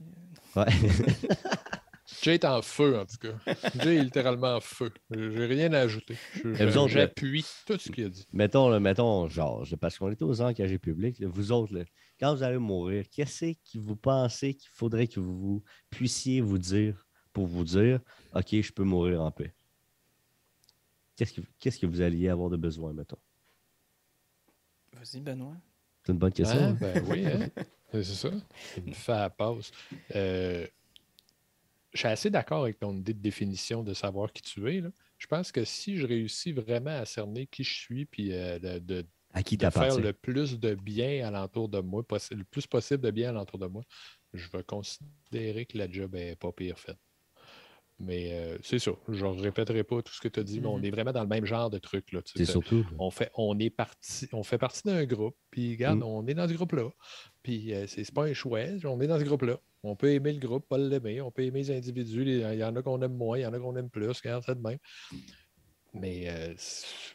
Euh, ouais. <laughs> Jay est en feu, en tout cas. Jay est littéralement en feu. J'ai rien à ajouter. J'appuie tout ce qu'il a dit. Mettons, mettons, genre, parce qu'on est aux engagés publics, vous autres, quand vous allez mourir, qu'est-ce que vous pensez qu'il faudrait que vous puissiez vous dire pour vous dire OK, je peux mourir en paix? Qu'est-ce que, qu'est-ce que vous alliez avoir de besoin, mettons? Vas-y, Benoît. C'est une bonne question. Ah, ben oui, hein? <laughs> c'est ça. Me fait la pause. Euh, je suis assez d'accord avec ton idée de définition de savoir qui tu es. Je pense que si je réussis vraiment à cerner qui je suis, puis euh, de, à qui faire le plus de bien alentour de moi, le plus possible de bien alentour de moi, je vais considérer que la job n'est pas pire faite. Mais euh, c'est ça. Je ne répéterai pas tout ce que tu as dit, mais on mm-hmm. est vraiment dans le même genre de truc. Là, c'est surtout. On fait, on est parti, on fait partie d'un groupe, puis regarde, mm. on est dans ce groupe-là. Puis euh, c'est pas un choix, on est dans ce groupe-là. On peut aimer le groupe, pas l'aimer. On peut aimer les individus. Il y en a qu'on aime moins, il y en a qu'on aime plus. Regarde ça de même. Mais euh,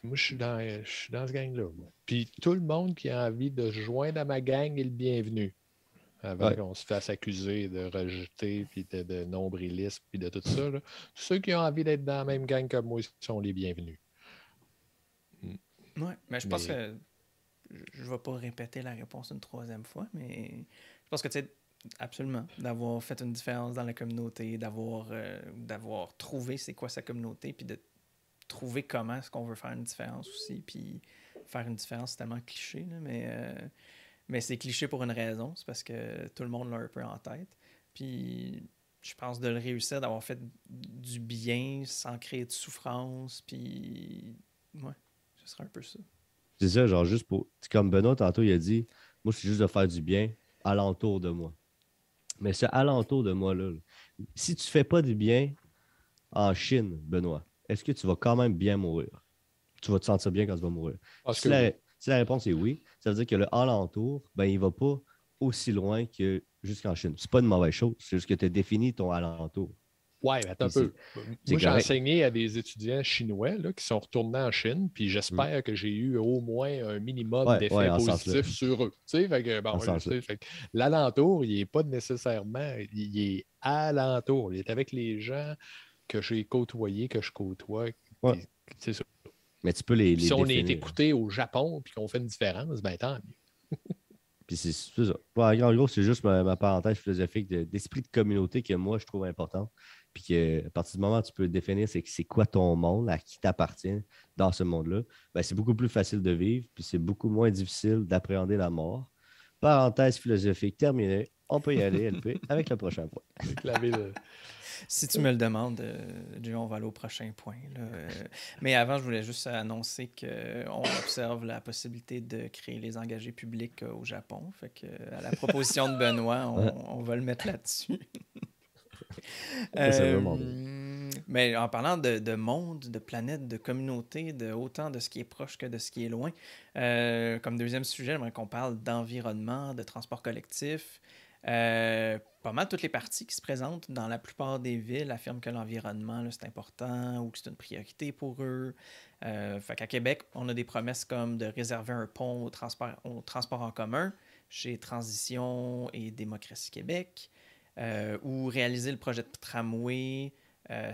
moi, je suis dans, je dans ce gang-là. Puis tout le monde qui a envie de se joindre à ma gang est le bienvenu. Avant qu'on se fasse accuser de rejeter, puis de, de nombrilisme, puis de tout ça. Ceux qui ont envie d'être dans la même gang que moi sont les bienvenus. Oui, mais je pense que je ne vais pas répéter la réponse une troisième fois, mais je pense que tu sais, absolument, d'avoir fait une différence dans la communauté, d'avoir euh, d'avoir trouvé c'est quoi sa communauté, puis de trouver comment est-ce qu'on veut faire une différence aussi, puis faire une différence, c'est tellement cliché, mais, euh, mais c'est cliché pour une raison, c'est parce que tout le monde l'a un peu en tête. Puis je pense de le réussir, d'avoir fait du bien sans créer de souffrance, puis ouais, ce serait un peu ça. C'est ça, genre juste pour. Comme Benoît, tantôt, il a dit Moi, c'est juste de faire du bien alentour de moi. Mais ce alentour de moi, là, si tu ne fais pas du bien en Chine, Benoît, est-ce que tu vas quand même bien mourir? Tu vas te sentir bien quand tu vas mourir? Si, la, réponse est oui, ça veut dire que le alentour, ben, il ne va pas aussi loin que jusqu'en Chine. Ce n'est pas une mauvaise chose, c'est juste que tu as défini ton alentour. Oui, attends un peu. Moi, j'ai enseigné à des étudiants chinois là, qui sont retournés en Chine, puis j'espère mm. que j'ai eu au moins un minimum d'effets positifs sur eux. L'alentour, il n'est pas nécessairement, il est alentour. Il est avec les gens que j'ai côtoyés, que je côtoie. C'est ça. Mais tu peux les. les si on est écouté au Japon puis qu'on fait une différence, ben tant mieux. <laughs> Puis c'est ça. en gros, c'est juste ma, parenthèse philosophique d'esprit de, communauté que moi, je trouve important. Puis qu'à partir du moment où tu peux définir c'est, c'est quoi ton monde, à qui t'appartient dans ce monde-là, ben, c'est beaucoup plus facile de vivre, puis c'est beaucoup moins difficile d'appréhender la mort. Parenthèse philosophique terminée. On peut y aller, LP, <laughs> avec le prochain point. Si tu me le demandes, euh, on va aller au prochain point. Euh. mais avant, je voulais juste annoncer qu'on observe la possibilité de créer les engagés publics au Japon. Fait que, à la proposition de Benoît, on, va le mettre là-dessus. mais en parlant de, monde, de planète, de communauté, de autant de ce qui est proche que de ce qui est loin, comme deuxième sujet, j'aimerais qu'on parle d'environnement, de transport collectif. Euh, pas mal toutes les parties qui se présentent dans la plupart des villes affirment que l'environnement, c'est important ou que c'est une priorité pour eux. Euh, fait qu'à Québec, on a des promesses comme de réserver un pont au transport, en commun chez Transition et Démocratie Québec, euh, ou réaliser le projet de tramway euh,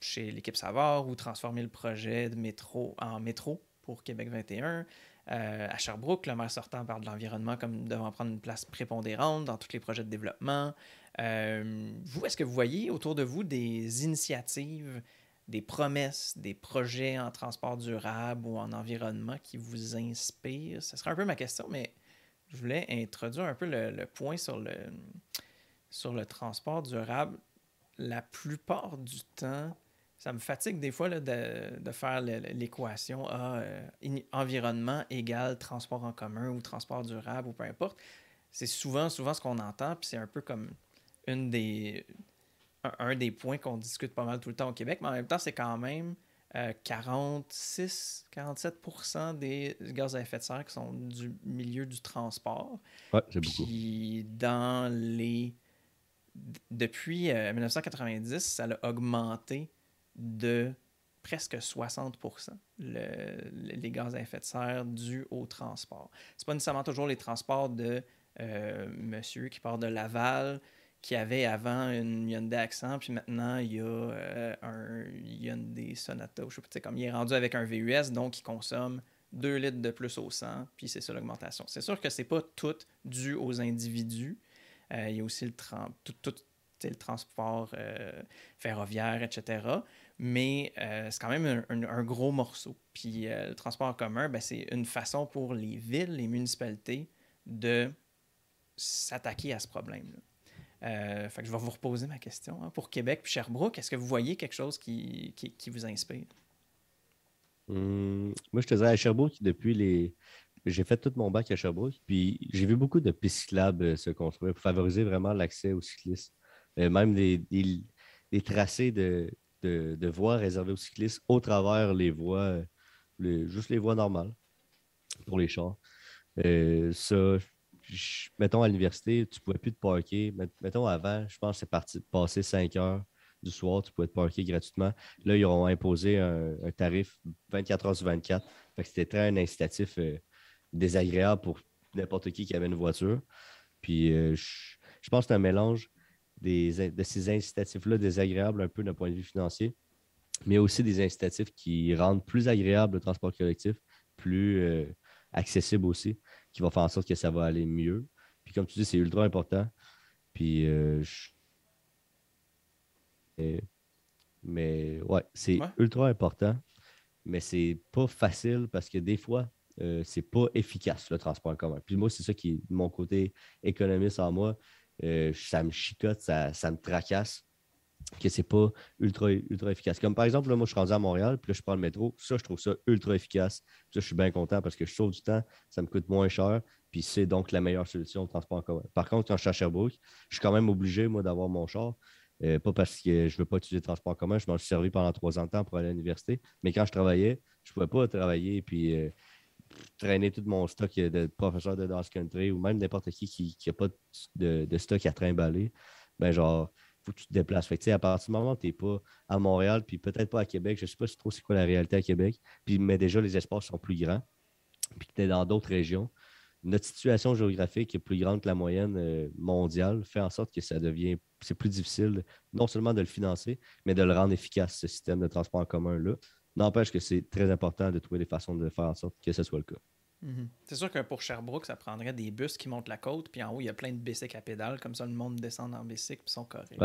chez l'équipe Savard, ou transformer le projet de métro en métro pour Québec 21. Euh, à Sherbrooke, le maire sortant parle de l'environnement comme devant prendre une place prépondérante dans tous les projets de développement. Euh, vous, est-ce que vous voyez autour de vous des initiatives, des promesses, des projets en transport durable ou en environnement qui vous inspirent? Ce serait un peu ma question, mais je voulais introduire un peu le, point sur le, sur le transport durable. La plupart du temps, ça me fatigue des fois de, faire l'équation ah, euh, environnement égale transport en commun ou transport durable ou peu importe. C'est souvent, souvent ce qu'on entend, puis c'est un peu comme une des, un, des points qu'on discute pas mal tout le temps au Québec, mais en même temps, c'est quand même 46, euh, 47% des gaz à effet de serre qui sont du milieu du transport. Oui, c'est beaucoup. Puis dans les. Depuis 1990, euh, ça a augmenté de presque 60% les gaz à effet de serre dus au transport. Ce pas nécessairement toujours les transports de euh, monsieur qui part de Laval, qui avait avant une Hyundai Accent, puis maintenant il y a euh, un Hyundai Sonata, je sais pas, comme il est rendu avec un VUS, donc il consomme 2 litres de plus au 100, puis c'est ça l'augmentation. C'est sûr que c'est pas tout dû aux individus. Euh, il y a aussi le, tout, le transport ferroviaire, etc mais euh, c'est quand même un, gros morceau. Puis euh, le transport en commun, ben, c'est une façon pour les villes, les municipalités de s'attaquer à ce problème-là. Euh, fait que je vais vous reposer ma question. Hein. Pour Québec puis Sherbrooke, est-ce que vous voyez quelque chose qui, qui, vous inspire? Hum, moi, je te dirais à Sherbrooke, depuis les. J'ai fait tout mon bac à Sherbrooke, puis j'ai vu beaucoup de pistes se construire pour favoriser vraiment l'accès aux cyclistes. même des, des tracés de, de, voies réservées aux cyclistes au travers les voies, juste les voies normales pour les chars. Euh, ça, mettons à l'université, tu ne pouvais plus te parker. Mettons avant, je pense que c'est parti de passer 5 heures du soir, tu pouvais te parker gratuitement. Là, ils ont imposé un, tarif 24 heures sur 24. c'était très un incitatif euh, désagréable pour n'importe qui qui avait une voiture. Puis euh, je, pense que c'est un mélange de ces incitatifs-là désagréables un peu d'un point de vue financier, mais aussi des incitatifs qui rendent plus agréable le transport collectif, plus euh, accessible aussi, qui va faire en sorte que ça va aller mieux. Puis comme tu dis, c'est ultra important. Puis euh, mais ouais, c'est ultra important, mais c'est pas facile parce que des fois, euh, c'est pas efficace le transport en commun. Puis moi, c'est ça qui est mon côté économiste en moi. Euh, ça me chicote, ça, me tracasse, que c'est pas ultra, ultra efficace. Comme par exemple, là, moi, je suis rendu à Montréal, puis là, je prends le métro. Ça, je trouve ça ultra efficace. ça, je suis bien content parce que je sauve du temps, ça me coûte moins cher, puis c'est donc la meilleure solution de transport en commun. Par contre, quand je suis à Sherbrooke, je suis quand même obligé, moi, d'avoir mon char. Euh, pas parce que je ne veux pas utiliser le transport en commun, je m'en suis servi pendant trois ans de temps pour aller à l'université. Mais quand je travaillais, je ne pouvais pas travailler puis euh, traîner tout mon stock de professeur de dance country ou même n'importe qui qui n'a pas de, stock à trimballer, ben genre, faut que tu te déplaces. À partir du moment où tu n'es pas à Montréal, puis peut-être pas à Québec, je ne sais pas si trop c'est quoi la réalité à Québec, puis, mais déjà les espaces sont plus grands, puis tu es dans d'autres régions. Notre situation géographique est plus grande que la moyenne euh, mondiale, fait en sorte que ça devient c'est plus difficile non seulement de le financer, mais de le rendre efficace, ce système de transport en commun-là. N'empêche que c'est très important de trouver des façons de faire en sorte que ce soit le cas. Mhm. C'est sûr que pour Sherbrooke, ça prendrait des bus qui montent la côte, puis en haut, il y a plein de bicycles à pédales, comme ça le monde descend en bicycle, puis sont corrects.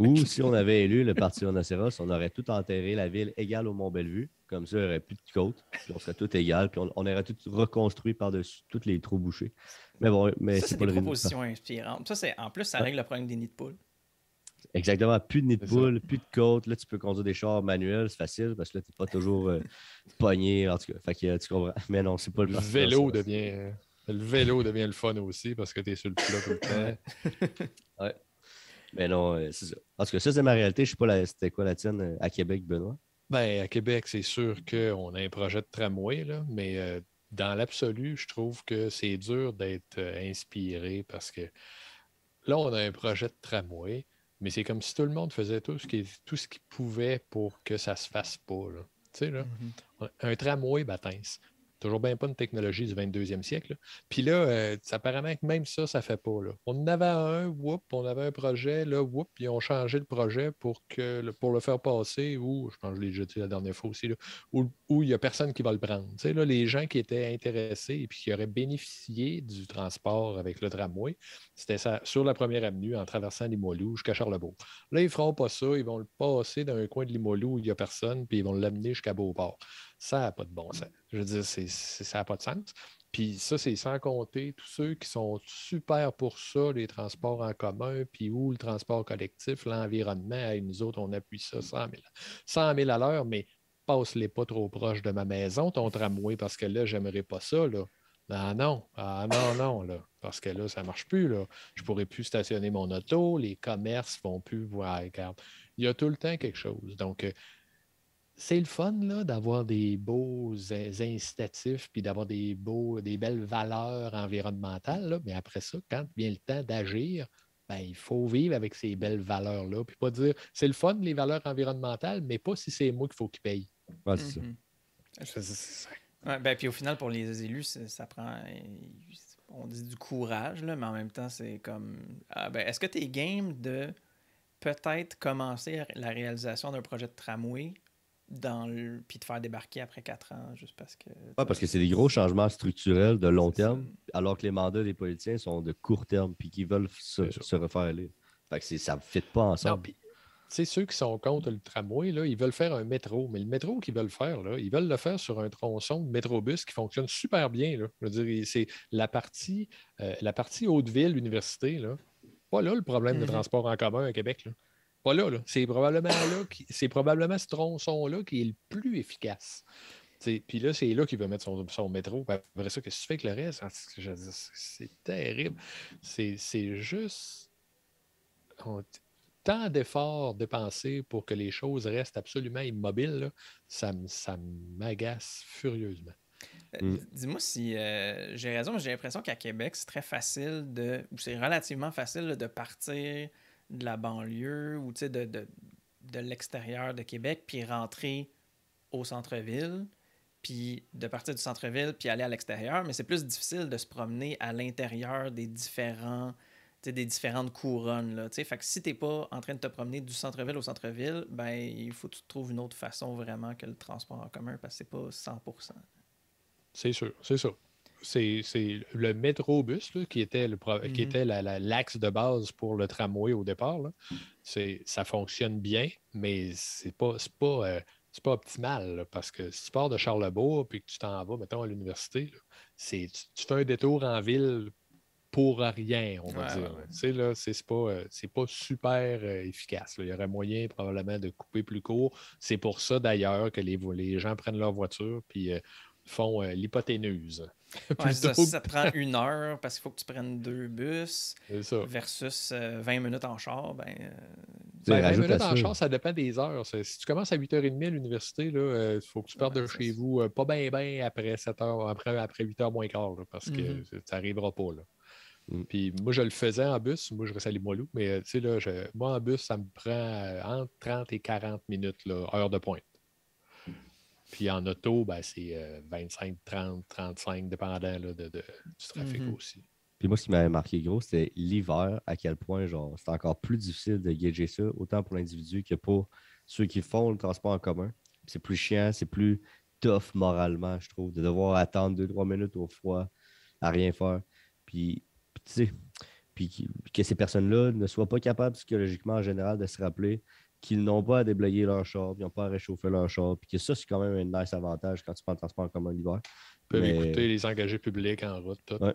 Ou si on avait élu le Parti Rhinocéros, on aurait tout enterré la ville égale au Mont-Bellevue, comme ça, il n'y aurait plus de côte, puis on serait tout égal, puis on, aurait tout reconstruit par-dessus tous les trous bouchés. Mais bon, mais c'est pas des propositions inspirantes. Ça, c'est, en plus, ça règle le problème des nids de poules. Exactement. Plus de nid de poule, plus de côte. Là, tu peux conduire des chars manuels, c'est facile parce que là, tu n'es pas toujours euh, <laughs> pogné. En tout cas, fait que, euh, tu comprends. <laughs> Mais non, c'est pas Le vélo ça. devient. euh, Le vélo devient le fun aussi parce que tu es sur le plat tout le temps. <laughs> Mais non, euh, c'est ça. En tout cas, ça, c'est ma réalité. Je sais pas la- c'était quoi la tienne à Québec, Benoît? Ben, à Québec, c'est sûr qu'on a un projet de tramway, là, mais euh, dans l'absolu, je trouve que c'est dur d'être inspiré parce que là, on a un projet de tramway, mais c'est comme si tout le monde faisait tout ce qui- tout ce qu'il pouvait pour que ça se fasse pas. là. Tu sais, là, Mhm. un tramway, ben, tince. Toujours bien pas une technologie du 22e siècle. Puis là, euh, apparemment que même ça, ça fait pas. On avait un, whoop, on avait un projet, là, whoop, ils ont changé le projet pour, que, pour le faire passer, ou, je pense que je l'ai dit la dernière fois aussi, où il n'y a personne qui va le prendre. Là, les gens qui étaient intéressés et puis qui auraient bénéficié du transport avec le tramway, c'était ça, sur la première avenue en traversant Limoilou jusqu'à Charlebourg. Là, ils ne feront pas ça, ils vont le passer dans un coin de Limoilou où il n'y a personne, puis ils vont l'amener jusqu'à Beauport. Ça n'a pas de bon sens. Je veux dire, ça n'a pas de sens. Puis ça, c'est sans compter tous ceux qui sont super pour ça, les transports en commun, puis où le transport collectif, l'environnement, nous autres, on appuie ça 100 000, 100 000 à l'heure, mais passe-les pas trop proche de ma maison, ton tramway, parce que là, j'aimerais pas ça, là. Ah non, ah non, non, là, parce que là, ça ne marche plus, là. Je pourrais plus stationner mon auto, les commerces vont plus voir. Il y a tout le temps quelque chose. Donc, euh, c'est le fun là, d'avoir des beaux in- incitatifs puis d'avoir des beaux, des belles valeurs environnementales. là. Mais après ça, quand vient le temps d'agir, ben, il faut vivre avec ces belles valeurs-là. Puis pas dire c'est le fun, les valeurs environnementales, mais pas si c'est moi qu'il faut qu'ils payent. Ouais, c'est ça. Mhm. Ouais, ben, puis au final, pour les élus, ça prend. On dit du courage, là, mais en même temps, c'est comme. Ah, ben, Est-ce que tu es game de peut-être commencer la réalisation d'un projet de tramway dans le... puis de faire débarquer après quatre ans, juste parce que. Ouais, parce que c'est des gros changements structurels de long C'est ça. terme, alors que les mandats des politiciens sont de court terme puis qu'ils veulent se, C'est refaire élire. Fait que c'est- ça ne fit pas Non, ensemble. tu sais, ceux qui sont contre le tramway, là, ils veulent faire un métro. Mais le métro qu'ils veulent faire, là, ils veulent le faire sur un tronçon de métrobus qui fonctionne super bien. Là. Je veux dire, c'est la partie, euh, la partie Haute-Ville, université, là. Pas là le problème de Mhm. transport en commun à Québec. Là. Pas là. là. C'est probablement là, c'est probablement ce tronçon-là qui est le plus efficace. Puis là, c'est là qu'il veut mettre son, son métro. Puis après ça, qu'est-ce que tu fais avec le reste? Ah, c'est- terrible. C'est juste. on- tant d'efforts dépensés pour que les choses restent absolument immobiles, là, ça, m'agace furieusement. Euh, Mm. Dis-moi si euh, j'ai raison, mais j'ai l'impression qu'à Québec, c'est très facile de. ou c'est relativement facile là, de partir de la banlieue ou de, de, de l'extérieur de Québec, puis rentrer au centre-ville, puis de partir du centre-ville, puis aller à l'extérieur. Mais c'est plus difficile de se promener à l'intérieur des différents. des différentes couronnes. Là, tu sais. fait que si tu n'es pas en train de te promener du centre-ville au centre-ville, ben, il faut que tu trouves une autre façon vraiment que le transport en commun parce que c'est pas 100%. C'est sûr, c'est ça. C'est le métrobus là, qui était Mhm. était la- la- l'axe de base pour le tramway au départ. là. C'est ça fonctionne bien, mais c'est pas euh, pas optimal là, parce que si tu pars de Charlebourg puis que tu t'en vas mettons à l'université, tu, tu fais un détour en ville pour rien, on va Ouais, dire. ouais, ouais. Tu sais, là, c'est c'est pas, euh, c'est pas super euh, efficace. là. Il y aurait moyen probablement de couper plus court. C'est pour ça d'ailleurs que les, gens prennent leur voiture puis euh, font l'hypoténuse. <laughs> Ouais, ça, ça te prend <laughs> une heure parce qu'il faut que tu prennes deux bus versus euh, 20 minutes en char. Ben, euh, Tu sais, Ben, 20 minutes en ça. char, ça dépend des heures. Si tu commences à 8h30 à l'université, il faut que tu partes Ouais, de chez vous euh, pas bien bien après 7 heures, après, après 8h moins quart, là, parce que Mhm. ça n'arrivera pas. Là. Mm. Puis moi, je le faisais en bus. Moi, je reste à Limoilou. Mais euh, tu sais, là, je- moi, en bus, ça me prend euh, entre 30 et 40 minutes, là, heure de pointe. Puis en auto, ben, c'est euh, 25, 30, 35, dépendant là, de, de- du trafic Mhm. aussi. Puis moi, ce qui m'avait marqué gros, c'était l'hiver, à quel point genre c'est encore plus difficile de gager ça, autant pour l'individu que pour ceux qui font le transport en commun. C'est plus chiant, c'est plus tough moralement, je trouve, de devoir attendre deux, trois minutes au froid à rien faire. Puis, tu sais, puis que ces personnes-là ne soient pas capables psychologiquement en général de se rappeler qu'ils n'ont pas à déblayer leur char, ils n'ont pas à réchauffer leur char, puis que ça, c'est quand même un nice avantage quand tu prends le transport en commun l'hiver. Ils peuvent Mais- écouter les engagés publics en route. Tout. Ouais.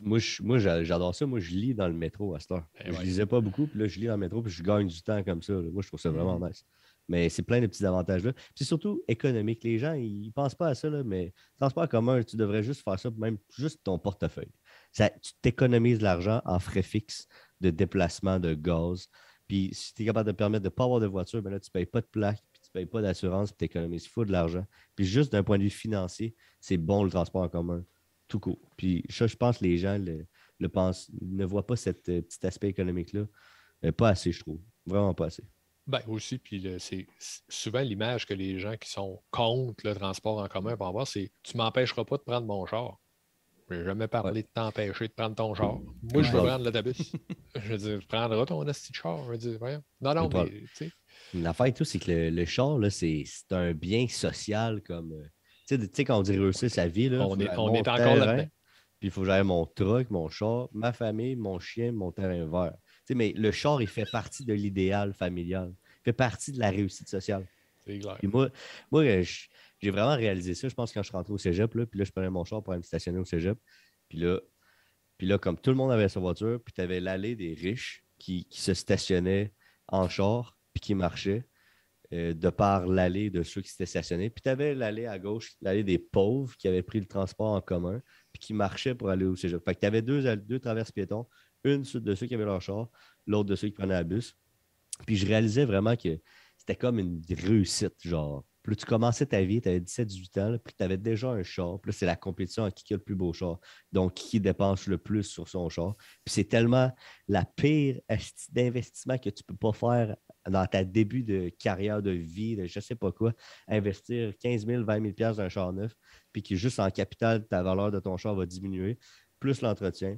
Moi, j'adore ça. Moi, je lis dans le métro à cette heure. Eh je ouais. lisais pas beaucoup, puis là, je lis dans le métro, puis je gagne du temps comme ça. là. Moi, je trouve ça vraiment Mm. nice. Mais c'est plein de petits avantages là. Puis c'est surtout économique. Les gens, ils pensent pas à ça, là, mais transport commun, tu devrais juste faire ça, même juste ton portefeuille. Ça, tu t'économises de l'argent en frais fixes de déplacement, de gaz. Puis si tu es capable de te permettre de ne pas avoir de voiture, ben là, tu ne payes pas de plaque, puis tu ne payes pas d'assurance, puis tu économises fou de l'argent. Puis juste d'un point de vue financier, c'est bon le transport en commun, tout court. Puis ça, je pense que les gens le, pensent, ne voient pas cet euh, petit aspect économique-là. Euh, pas assez, je trouve. Vraiment pas assez. Ben aussi, puis c'est souvent l'image que les gens qui sont contre le transport en commun vont avoir, c'est tu m'empêcheras pas de prendre mon char. Je n'ai jamais parlé de t'empêcher de prendre ton char. Moi, je veux Ouais. prendre l'autobus. <laughs> je veux dire, tu prendras ton asti de char. Je veux dire, voyons. Non, non, mais tu sais. L'affaire et tout, c'est que le, le char, là, c'est c'est un bien social comme. euh, tu sais, tu sais, quand on dit réussir sa vie, là, On est- on est encore terrain, là-dedans. Puis il faut que j'aille mon truck, mon char, ma famille, mon chien, mon terrain vert. Tu sais, mais le char, il fait partie de l'idéal familial. Il fait partie de la réussite sociale. C'est clair. Puis moi, moi euh, je- j'ai vraiment réalisé ça. Je pense quand je suis rentré au cégep, là, puis là, je prenais mon char pour aller me stationner au cégep. Puis là, puis là comme tout le monde avait sa voiture, puis tu avais l'allée des riches qui, se stationnaient en char, puis qui marchaient euh, de par l'allée de ceux qui s'étaient stationnés. Puis tu avais l'allée à gauche, l'allée des pauvres qui avaient pris le transport en commun, puis qui marchaient pour aller au cégep. Fait que tu avais deux, deux traverses piétons, une de ceux qui avaient leur char, l'autre de ceux qui prenaient la bus. Puis je réalisais vraiment que c'était comme une réussite, genre. Plus tu commençais ta vie, tu avais 17-18 ans, puis tu avais déjà un char. Puis c'est la compétition à qui a le plus beau char. Donc, qui dépense le plus sur son char. Puis c'est tellement la pire esti d'investissement que tu ne peux pas faire dans ta début de carrière de vie, de je ne sais pas quoi, investir 15 000, 20 000 piastres dans un char neuf, puis que juste en capital, ta valeur de ton char va diminuer, plus l'entretien.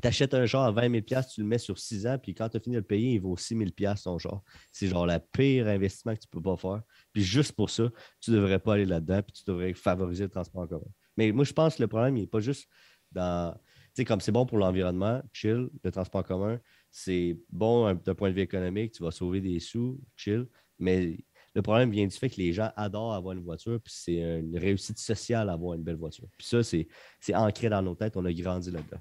Tu achètes un char à 20 000 piastres, tu le mets sur 6 ans, puis quand tu as fini de le payer, il vaut 6 000 piastres ton char. C'est genre le pire investissement que tu ne peux pas faire. Puis juste pour ça, tu ne devrais pas aller là-dedans, puis tu devrais favoriser le transport en commun. Mais moi, je pense que le problème, il n'est pas juste dans. Tu sais, comme c'est bon pour l'environnement, chill, le transport en commun, c'est bon d'un point de vue économique, tu vas sauver des sous, chill. Mais le problème vient du fait que les gens adorent avoir une voiture, puis c'est une réussite sociale avoir une belle voiture. Puis ça, c'est ancré dans nos têtes, on a grandi là-dedans.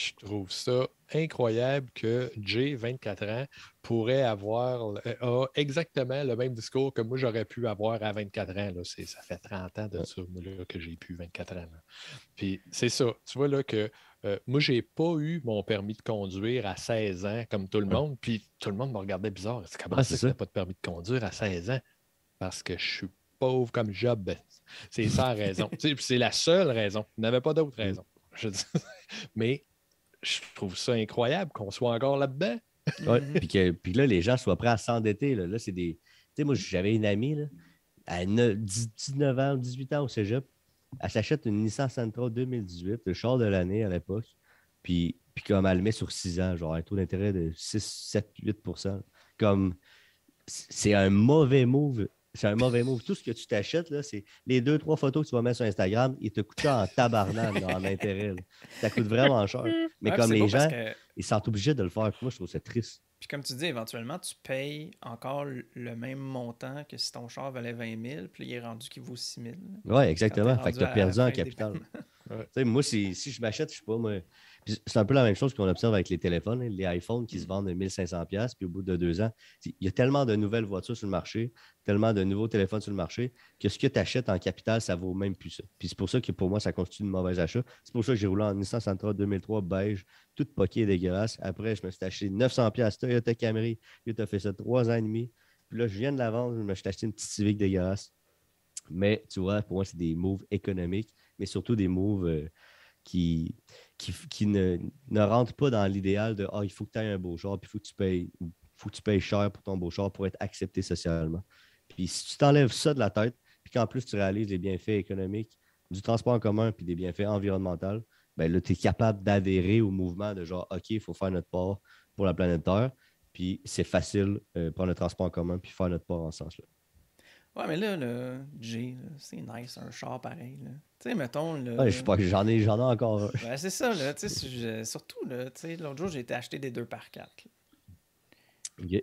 Je trouve ça incroyable que Jay, 24 ans, pourrait avoir euh, a exactement le même discours que moi j'aurais pu avoir à 24 ans. Là. C'est- Ça fait 30 ans de ça, moi, là, que j'ai pu 24 ans. là. Puis c'est ça. Tu vois là que euh, moi, j'ai pas eu mon permis de conduire à 16 ans comme tout le monde. Puis tout le monde me regardait bizarre. C'est comment ça c'est que ça. pas de permis de conduire à 16 ans? Parce que je suis pauvre comme job. C'est ça la raison. <laughs> C'est la seule raison. Il n'y avait pas d'autre raison. Je dis- <laughs> Mais je trouve ça incroyable qu'on soit encore là-dedans. Ouais, puis, que, puis là, les gens soient prêts à s'endetter. Là, Là, c'est des. Tu sais, moi, j'avais une amie, là, à ne- 10 19 ans, 18 ans au cégep. Elle s'achète une Nissan Sentra 2018, le char de l'année à l'époque. Puis, puis comme elle le met sur 6 ans, genre un taux d'intérêt de 6, 7, 8 Comme c'est un mauvais move. C'est un mauvais move. Tout ce que tu t'achètes, là, c'est les deux, trois photos que tu vas mettre sur Instagram, ils te coûtent ça en tabarnak en intérêt. là. Ça coûte vraiment cher. Mais Ouais, comme les gens, que- ils sont obligés de le faire. Moi, je trouve ça triste. Puis comme tu dis, éventuellement, tu payes encore le même montant que si ton char valait 20 000, puis il est rendu qu'il vaut 6 000. Oui, exactement. Fait que tu as perdu en capital. Ouais. Moi, si, si je m'achète, je sais pas, moi. C'est un peu la même chose qu'on observe avec les téléphones, hein, les iPhones qui se Mm. vendent à 1500$, puis au bout de deux ans, il y a tellement de nouvelles voitures sur le marché, tellement de nouveaux téléphones sur le marché, que ce que tu achètes en capital, ça vaut même plus ça. Puis c'est pour ça que pour moi, ça constitue une mauvaise achat. C'est pour ça que j'ai roulé en Nissan Sentra 2003 beige, toute poquée et dégueulasse. Après, je me suis acheté 900$ Toyota Camry. Tu as fait ça trois ans et demi. Puis là, je viens de la vendre, je me suis acheté une petite Civic dégueulasse. Mais tu vois, pour moi, c'est des moves économiques, mais surtout des moves euh, qui, qui, ne, rentrent pas dans l'idéal de Ah, il faut que tu aies un beau char, puis il faut que tu payes, faut que tu payes cher pour ton beau char pour être accepté socialement. Puis si tu t'enlèves ça de la tête, puis qu'en plus tu réalises les bienfaits économiques du transport en commun puis des bienfaits environnementaux, ben là, tu es capable d'adhérer au mouvement de genre OK, il faut faire notre part pour la planète Terre. Puis c'est facile euh, prendre le transport en commun puis faire notre part en ce sens-là. Ouais, mais là, le G, c'est nice, un char pareil. là. Tu sais, mettons. Là, Ouais, je sais pas, j'en ai, j'en ai encore un. Ben, c'est ça, là. Tu sais, surtout, là, tu sais, l'autre jour, j'ai été acheter des 2 par 4 OK.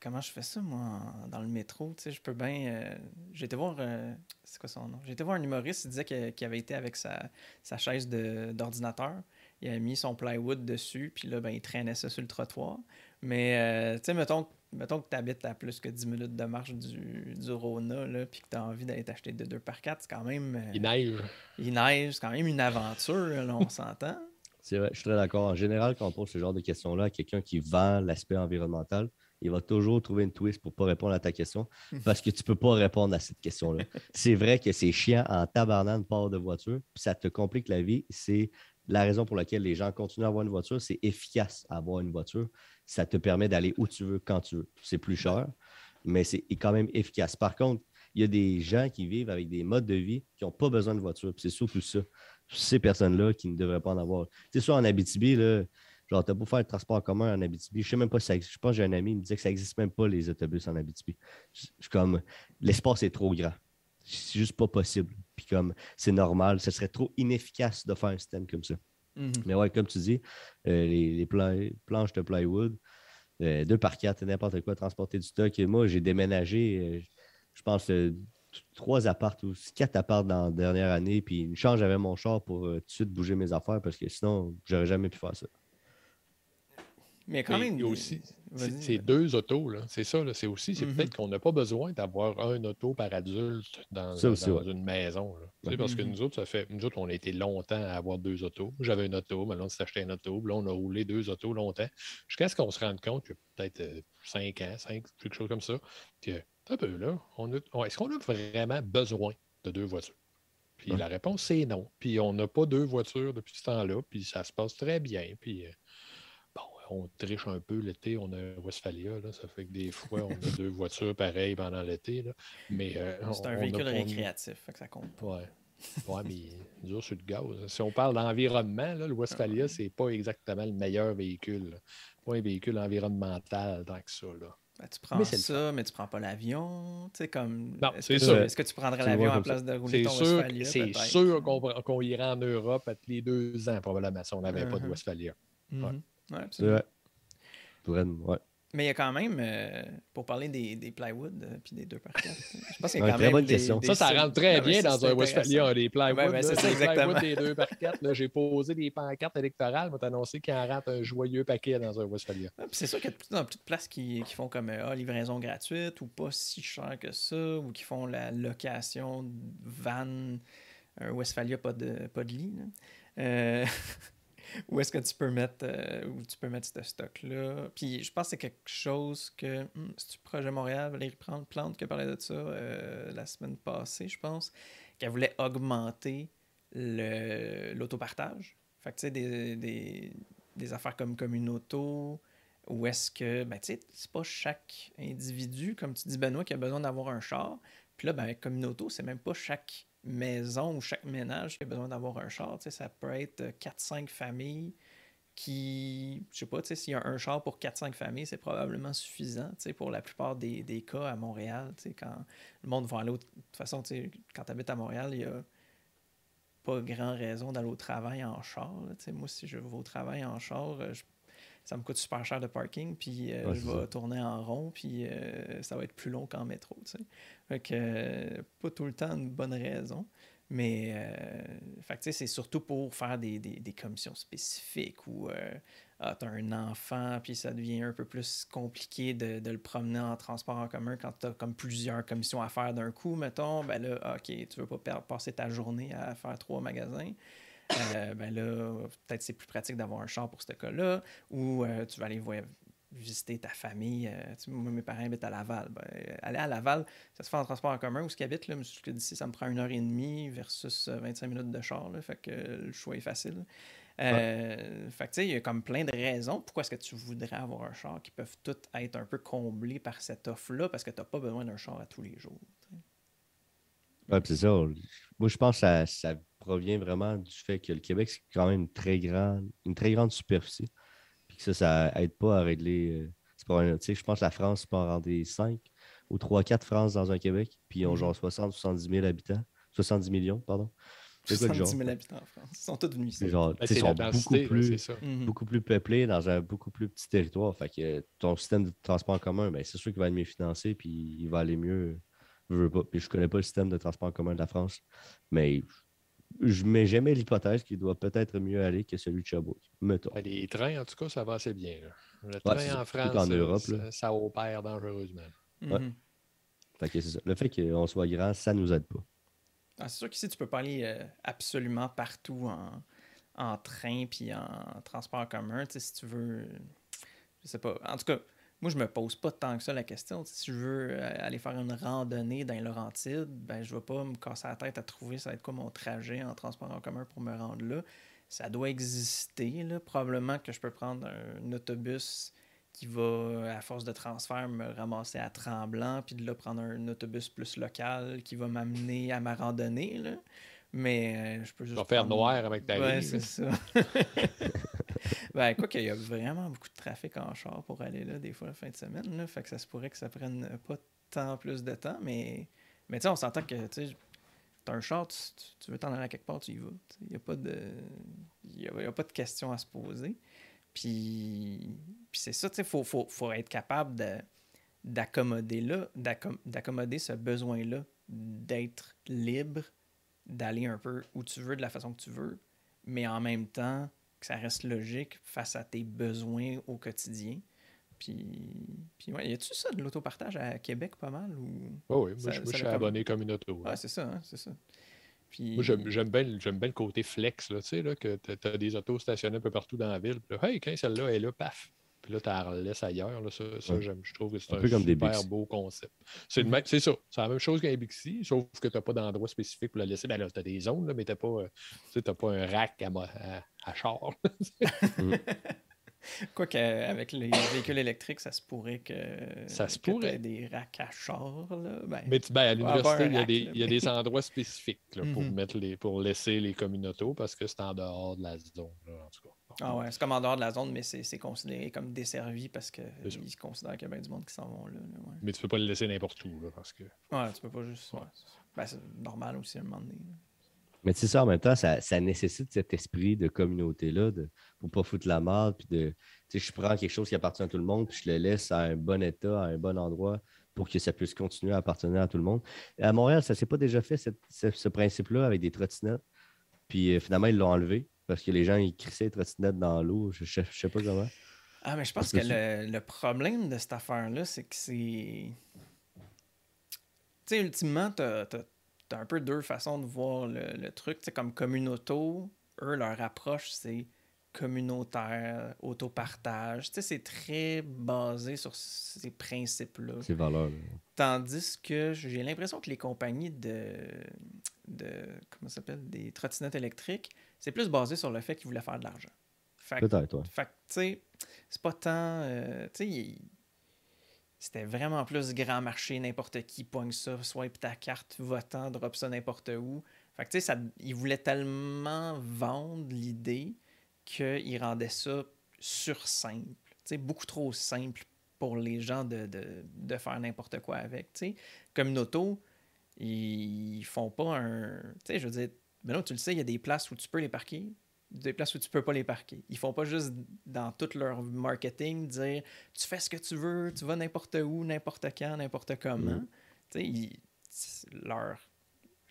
comment je fais ça, moi, dans le métro? Tu sais, je peux bien. euh, J'ai été voir. euh, c'est quoi son nom? J'ai été voir un humoriste, il disait que- qu'il avait été avec sa, sa chaise d'ordinateur. Il a mis son plywood dessus, puis là, ben, il traînait ça sur le trottoir. Mais, euh, tu sais, mettons, mettons que tu habites à plus que 10 minutes de marche du, du Rona, là, puis que tu as envie d'aller t'acheter de 2 par 4 c'est quand même. euh, Il neige. il neige, c'est quand même une aventure, là, on s'entend. <laughs> C'est vrai, je suis très d'accord. En général, quand on pose ce genre de questions-là à quelqu'un qui vend l'aspect environnemental, il va toujours trouver une twist pour ne pas répondre à ta question <laughs> parce que tu ne peux pas répondre à cette question-là. c'est vrai que c'est chiant en tabarnane de port de voiture, puis ça te complique la vie. C'est la raison pour laquelle les gens continuent à avoir une voiture. C'est efficace à avoir une voiture. Ça te permet d'aller où tu veux, quand tu veux. C'est plus cher, mais c'est quand même efficace. Par contre, il y a des gens qui vivent avec des modes de vie qui n'ont pas besoin de voiture. C'est surtout ça. Ces personnes-là qui ne devraient pas en avoir. Tu sais, soit en Abitibi, là, genre, t'as beau faire le transport commun en Abitibi. Je sais même pas si ça existe. Je pense que j'ai un ami qui me disait que ça n'existe même pas, les autobus en Abitibi. Je suis comme, l'espace est trop grand. C'est juste pas possible. Puis comme, c'est normal. Ce serait trop inefficace de faire un système comme ça. Mhm. Mais ouais, comme tu dis, euh, les, les pla- planches de plywood, euh, deux par quatre, n'importe quoi, transporter du stock. Et moi, j'ai déménagé, euh, je pense, trois apparts ou quatre apparts dans la dernière année. Puis une chance, j'avais mon char pour tout de suite bouger mes affaires parce que sinon, j'aurais jamais pu faire ça. Mais quand Mais même. il y a aussi, Vas-y, c'est deux autos, là. C'est ça, là. C'est aussi, c'est Mhm. peut-être qu'on n'a pas besoin d'avoir un auto par adulte dans, Ça aussi, dans ouais. une maison. là. Tu sais, Ouais. Parce que Mhm. nous autres, ça fait. Nous autres, on a été longtemps à avoir deux autos. J'avais une auto, maintenant on s'est acheté une auto. Puis là, on a roulé deux autos longtemps. Jusqu'à ce qu'on se rende compte que peut-être euh, cinq ans, cinq, quelque chose comme ça. Que, un peu là, on a- on- est-ce qu'on a vraiment besoin de deux voitures? Puis Ouais. la réponse, c'est non. Puis on n'a pas deux voitures depuis ce temps-là. Puis ça se passe très bien. Puis. euh, on triche un peu l'été, on a un Westphalia, là, ça fait que des fois, on a deux voitures pareilles pendant l'été. Mais euh, <laughs> C'est un on véhicule a- récréatif, fait que ça compte. pas. Ouais. Ouais, mais dur sur le gaz. Si on parle d'environnement, le Westphalia, c'est pas exactement le meilleur véhicule. là. Pas un véhicule environnemental tant que ça. Là. Ben, tu prends Mais c'est le ça, mais tu prends pas l'avion. Tu sais, comme. Non, est-ce c'est que, sûr. Est-ce que tu prendrais l'avion en ça. place de rouler C'est ton sûr, Westphalia? c'est sûr qu'on qu'on irait en Europe à tous les deux ans, probablement, si on n'avait pas de. Westphalia. Ouais. Ouais, C'est vrai. Ouais. Mais il y a quand même, euh, pour parler des, des plywood euh, puis des 2 par 4 je pense qu'il y a quand très même bonne des- question. des Ça, ça rentre très bien dans un Westphalia, intéressant. des plywood. Ouais, ben, là, c'est ça, exactement. plywood des deux <laughs> par quatre. là, J'ai posé des pancartes électorales. Moi, annoncé qu'il en rentre un joyeux paquet dans un Westphalia. C'est sûr qu'il y a de plus en plus de places qui, qui font comme euh, ah, livraison gratuite ou pas si cher que ça, ou qui font la location de van, un Westphalia pas de, pas de lit. là. Euh, <laughs> où est-ce que tu peux mettre euh, où tu peux mettre ce stock-là? Puis je pense que c'est quelque chose que. Hmm, C'est-tu Projet Montréal, Valérie Plante, Plante qui parlé de ça euh, la semaine passée, je pense, qu'elle voulait augmenter l'autopartage. Fait que tu sais, des, des, des affaires comme Communauto, ou est-ce que, ben, tu sais, c'est pas chaque individu, comme tu dis, Benoît, qui a besoin d'avoir un char. Puis là, ben, avec Communauto, c'est même pas chaque maison ou chaque ménage qui a besoin d'avoir un char. Ça peut être 4-5 familles qui, je sais pas, s'il y a un char pour 4-5 familles, c'est probablement suffisant, pour la plupart des, des cas à Montréal, quand le monde va aller. De toute façon, quand tu habites à Montréal, il y a pas grand raison d'aller au travail en char. moi, si je vais au travail en char, euh, je- ça me coûte super cher de parking, puis euh, Ouais, je vais ça. tourner en rond, puis euh, ça va être plus long qu'en métro. Tu sais. Fait que, euh, pas tout le temps une bonne raison. Mais fait que, c'est surtout pour faire des, des- des commissions spécifiques où tu as un enfant, puis ça devient un peu plus compliqué de, de le promener en transport en commun quand tu as comme plusieurs commissions à faire d'un coup, mettons. Ben là, ah, OK, tu veux pas passer ta journée à faire trois magasins. Euh, ben là, peut-être c'est plus pratique d'avoir un char pour ce cas-là, ou euh, tu vas aller voy- visiter ta famille. euh, tu sais, moi, mes parents habitent à Laval. Ben, aller à Laval, ça se fait en transport en commun. Où ce qu'ils habitent, là, d'ici, ça me prend une heure et demie versus euh, 25 minutes de char. là, fait que le choix est facile. Euh, Fait que tu sais, il y a comme plein de raisons. Pourquoi est-ce que tu voudrais avoir un char qui peuvent toutes être un peu comblées par cette offre-là parce que tu n'as pas besoin d'un char à tous les jours. Puis c'est ça. Moi, je pense que ça, ça provient vraiment du fait que le Québec, c'est quand même une très grande, une très grande superficie. Puis que ça, ça aide pas à régler. euh, c'est pas un- tu sais, je pense que la France peut en rendre 5 ou 3-4 France dans un Québec. Puis ils ont Mhm. genre 60-70 000 habitants. 70 millions, pardon. C'est quoi le 70 genre? 000 habitants en France. Ils sont tous venus ici. Genre, Ben, ils sont beaucoup plus, ça. Mhm. beaucoup plus peuplés dans un beaucoup plus petit territoire. Fait que ton système de transport en commun, ben, c'est sûr qu'il va être mieux financé, puis il va aller mieux. Je veux pas. Puis je connais pas le système de transport en commun de la France, mais je mets jamais l'hypothèse qu'il doit peut-être mieux aller que celui de Sherbrooke. Mettons. Ben, les trains, en tout cas, ça va assez bien. là. Le Ouais, train en France, ça- Europe, ça, opère dangereusement. Ouais. Mhm. Fait que c'est ça. Le fait qu'on soit grand, ça nous aide pas. Ah, c'est sûr qu'ici, tu peux pas aller euh, absolument partout en, en train puis en transport en commun. Si tu veux. Je sais pas. En tout cas, moi, je me pose pas tant que ça la question. Si je veux euh, aller faire une randonnée dans les Laurentides, ben, je vais pas me casser la tête à trouver ça va être quoi mon trajet en transport en commun pour me rendre là. Ça doit exister. Probablement que je peux prendre un, autobus qui va, à force de transfert, me ramasser à Tremblant, puis de là prendre un autobus plus local qui va m'amener à ma randonnée. Là. Mais euh, je peux Tu juste. vas faire prendre- noir avec ta Ouais, c'est ça. <laughs> ben, quoi qu'il y a vraiment beaucoup de trafic en char pour aller là, des fois, la fin de semaine. Là, fait que ça se pourrait que ça prenne pas tant plus de temps, mais, mais tu sais, on s'entend que, tu t'as un char, tu, tu- tu veux t'en aller à quelque part, tu y vas. Il n'y a pas de... Y a, y a pas de questions à se poser. Puis, puis c'est ça, tu sais, il faut, faut, faut être capable de d'accommoder là, d'accom- d'accommoder ce besoin-là d'être libre, d'aller un peu où tu veux, de la façon que tu veux, mais en même temps que ça reste logique face à tes besoins au quotidien. Puis, puis ouais, y a-tu ça de l'autopartage à Québec pas mal ou Oh oui, moi, Ça- je, moi, ça je suis comme- abonné comme une auto. Ouais, c'est ça, hein, c'est ça. Puis Moi, j'aime bien, bien le côté flex, là, tu sais, là, que tu as des autos stationnées un peu partout dans la ville. Puis là, hey, quand celle-là est là, paf! Puis là, tu la laisses ailleurs. Là, ça, ça Ouais. j'aime- je trouve que c'est Un un, peu comme des super Bixi. beau concept. C'est le même- c'est ça. C'est la même chose qu'un Bixi, sauf que tu n'as pas d'endroit spécifique pour la laisser. Ben là, tu as des zones, là, mais tu n'as pas, euh, tu sais, t'as pas un rack à, mo- à, à char. <laughs> quoi qu'avec les véhicules électriques, ça se pourrait que Ça se que pourrait. des racks à char là. Ben, Mais tu- ben, à l'université, un il y a rack, des, là, il y a mais- des endroits spécifiques là, pour, Mhm. mettre les, pour laisser les communautés parce que c'est en dehors de la zone. là, en tout cas. Ah ouais, c'est comme en dehors de la zone, mais c'est considéré comme desservi parce qu'ils considèrent qu'il y a bien du monde qui s'en vont là. là, ouais. Mais tu peux pas le laisser n'importe où là, parce que. Ouais, tu peux pas juste. Ouais. Ben, c'est normal aussi à un moment donné. là. Mais tu sais, ça, en même temps, ça, ça nécessite cet esprit de communauté-là, de pour pas foutre la merde, puis de, tu sais, je prends quelque chose qui appartient à tout le monde, puis je le laisse à un bon état, à un bon endroit, pour que ça puisse continuer à appartenir à tout le monde. À Montréal, ça s'est pas déjà fait, cette- ce, ce principe-là, avec des trottinettes. Puis euh, finalement, ils l'ont enlevé, parce que les gens, ils crissaient les trottinettes dans l'eau, je, je, je sais pas comment. Ah, mais je pense que que le, le problème de cette affaire-là, c'est que c'est. Tu sais, ultimement, t'as as, un peu deux façons de voir le, le truc. Tu sais, comme communauto, eux, leur approche, c'est communautaire, autopartage. Tu sais, c'est très basé sur ces principes-là. Ces valeurs Tandis que j'ai l'impression que les compagnies de, de comment ça s'appelle, des trottinettes électriques, c'est plus basé sur le fait qu'ils voulaient faire de l'argent. Peut-être, ouais. fait que, tu sais, c'est pas tant. euh, tu sais, il- c'était vraiment plus grand marché, n'importe qui pogne ça, swipe ta carte, votant, drop ça n'importe où. Fait que, tu sais, ça- ils voulaient tellement vendre l'idée qu'ils rendaient ça sur simple. Tu sais, beaucoup trop simple pour les gens de, de- de faire n'importe quoi avec. Tu sais, comme une auto, ils font pas un. Tu sais, je veux dire, ben non, tu le sais, il y a des places où tu peux les parquer, des places où tu peux pas les parquer. Ils font pas juste dans tout leur marketing dire tu fais ce que tu veux, tu vas n'importe où, n'importe quand, n'importe comment. Mhm. Tu sais, ils- leur,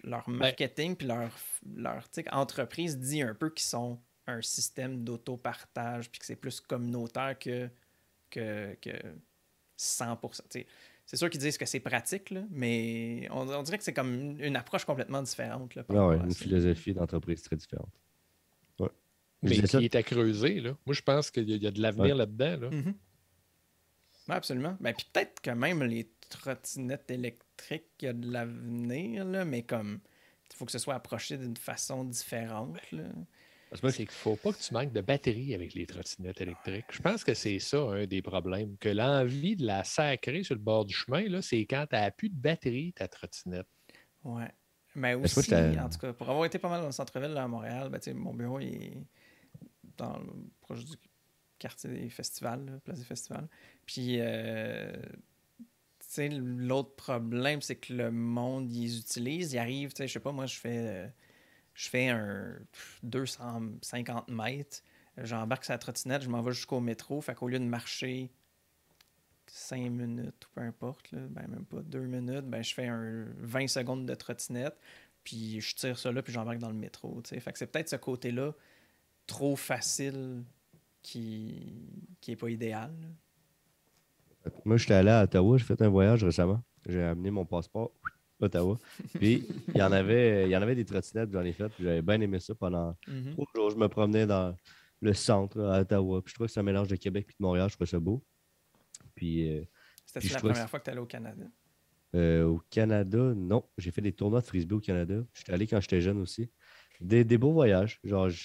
leur marketing puis leur, leur entreprise dit un peu qu'ils sont un système d'autopartage puis que c'est plus communautaire que, que, que 100%. Tu sais, c'est sûr qu'ils disent que c'est pratique, là, mais on, on dirait que c'est comme une, une approche complètement différente. Là, Ah ouais, une ça. philosophie d'entreprise très différente. Ouais. Mais ça- qui est à creuser, là. Moi, je pense qu'il y, a- il y a de l'avenir Ouais. là-dedans, là. Mhm. Ouais, absolument. Ben, puis peut-être que même les trottinettes électriques, il y a de l'avenir, là, mais comme il faut que ce soit approché d'une façon différente. Là. Parce que moi, C'est qu'il ne faut pas que tu manques de batterie avec les trottinettes électriques. Je pense que c'est ça un des problèmes. Que l'envie de la sacrer sur le bord du chemin, là, c'est quand tu n'as plus de batterie, ta trottinette. Ouais. Mais aussi, que en tout cas, pour avoir été pas mal dans le centre-ville à Montréal, ben, mon bureau il est dans le, proche du quartier des festivals, là, place des festivals. Puis, euh, tu sais, l'autre problème, c'est que le monde, ils utilisent, ils arrivent, tu sais, je sais pas, moi, je fais euh, je fais un 250 mètres, j'embarque la trottinette, je m'en vais jusqu'au métro. Fait qu'au lieu de marcher 5 minutes, peu importe, là, ben même pas 2 minutes, ben je fais un 20 secondes de trottinette, puis je tire ça là, puis j'embarque dans le métro. Fait que c'est peut-être ce côté-là trop facile qui, qui pas idéal. Moi, j'étais allé à Ottawa, j'ai fait un voyage récemment. J'ai amené mon passeport, Ottawa. <laughs> Puis, il y en avait, il y en avait des trottinettes, j'en ai fait, puis j'avais bien aimé ça pendant Mhm. trois jours. Je me promenais dans le centre à Ottawa. Puis, je trouvais que c'est un mélange de Québec et de Montréal, je trouvais ça beau. Puis, euh, C'était la première que- fois que tu allais au Canada? Euh, au Canada, non. J'ai fait des tournois de frisbee au Canada. J'étais allé quand j'étais jeune aussi. Des, des beaux voyages. Genre, je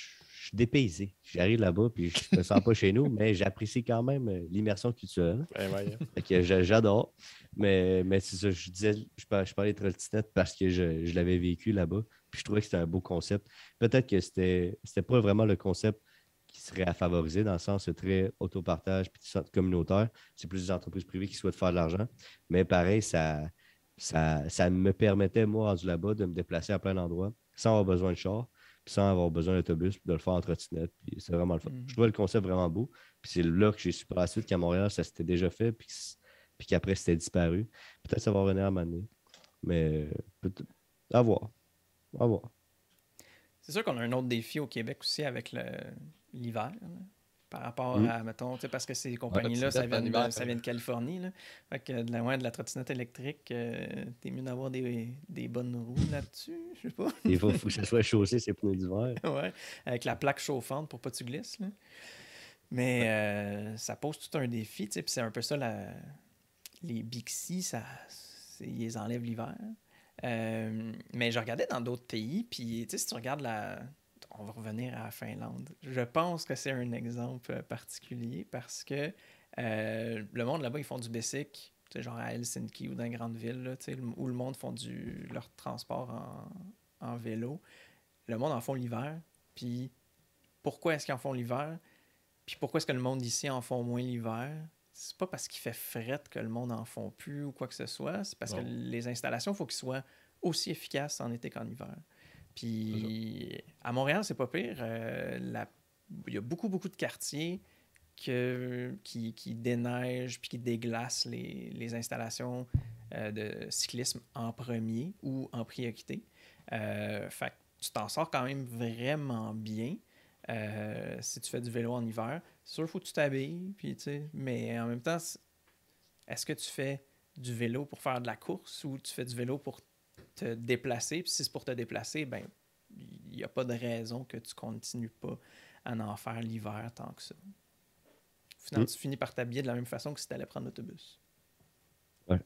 suis dépaysé. J'arrive là-bas, puis je me sens pas chez nous, <laughs> mais j'apprécie quand même euh, l'immersion culturelle. Fait que j'a- j'adore. Mais, mais c'est ça, je disais, je parlais, de trottinette parce que je, je l'avais vécu là-bas. Puis je trouvais que c'était un beau concept. Peut-être que c'était c'était pas vraiment le concept qui serait à favoriser dans le sens très autopartage puis communautaire. C'est plus des entreprises privées qui souhaitent faire de l'argent. Mais pareil, ça, ça, ça me permettait, moi, rendu là-bas, de me déplacer à plein d'endroits sans avoir besoin de char, sans avoir besoin d'autobus, de le faire en trottinette. Puis c'est vraiment le fun. Mhm. Je trouvais le concept vraiment beau. Puis c'est là que j'ai su par la suite qu'à Montréal, ça s'était déjà fait, puis, puis qu'après, c'était disparu. Peut-être ça va revenir à donné. Mais euh. À voir. À voir. C'est sûr qu'on a un autre défi au Québec aussi avec l'hiver. Par rapport Mm. à, mettons, tu sais, parce que ces compagnies-là, ça, vient en de, hiver, ça vient de Californie. Là. Fait que de la, ouais, de la trottinette électrique, euh, t'es mieux d'avoir des, des bonnes roues là-dessus, je sais pas. Il faut, que ça soit chaussé, ces pneus d'hiver. <laughs> ouais, avec la plaque chauffante pour pas que tu glisses. Là. Mais euh, ça pose tout un défi, tu sais, puis c'est un peu ça, la... les Bixi, ça, ils les enlèvent l'hiver. Euh, mais je regardais dans d'autres pays, puis tu sais, si tu regardes la... On va revenir à la Finlande. Je pense que c'est un exemple particulier parce que euh, le monde là-bas, ils font du sais, genre à Helsinki ou dans les grandes villes, là, où le monde font du, leur transport en, en vélo. Le monde en font l'hiver, puis pourquoi est-ce qu'ils en font l'hiver? Puis pourquoi est-ce que le monde ici en font moins l'hiver? C'est pas parce qu'il fait fret que le monde en font plus ou quoi que ce soit. C'est parce que les installations, il faut qu'ils soient aussi efficaces en été qu'en hiver. Puis à Montréal, c'est pas pire. Euh, la- Il y a beaucoup, beaucoup de quartiers que, qui, qui déneigent puis qui déglacent les, les installations euh, de cyclisme en premier ou en priorité. Euh, fait que tu t'en sors quand même vraiment bien. Euh, si tu fais du vélo en hiver, c'est sûr qu'il faut que tu t'habilles, puis tu sais, mais en même temps, est-ce que tu fais du vélo pour faire de la course ou tu fais du vélo pour te déplacer? Puis si c'est pour te déplacer, ben il n'y a pas de raison que tu continues pas à en faire l'hiver tant que ça. Finalement, Mm. tu finis par t'habiller de la même façon que si tu allais prendre l'autobus. Ouais.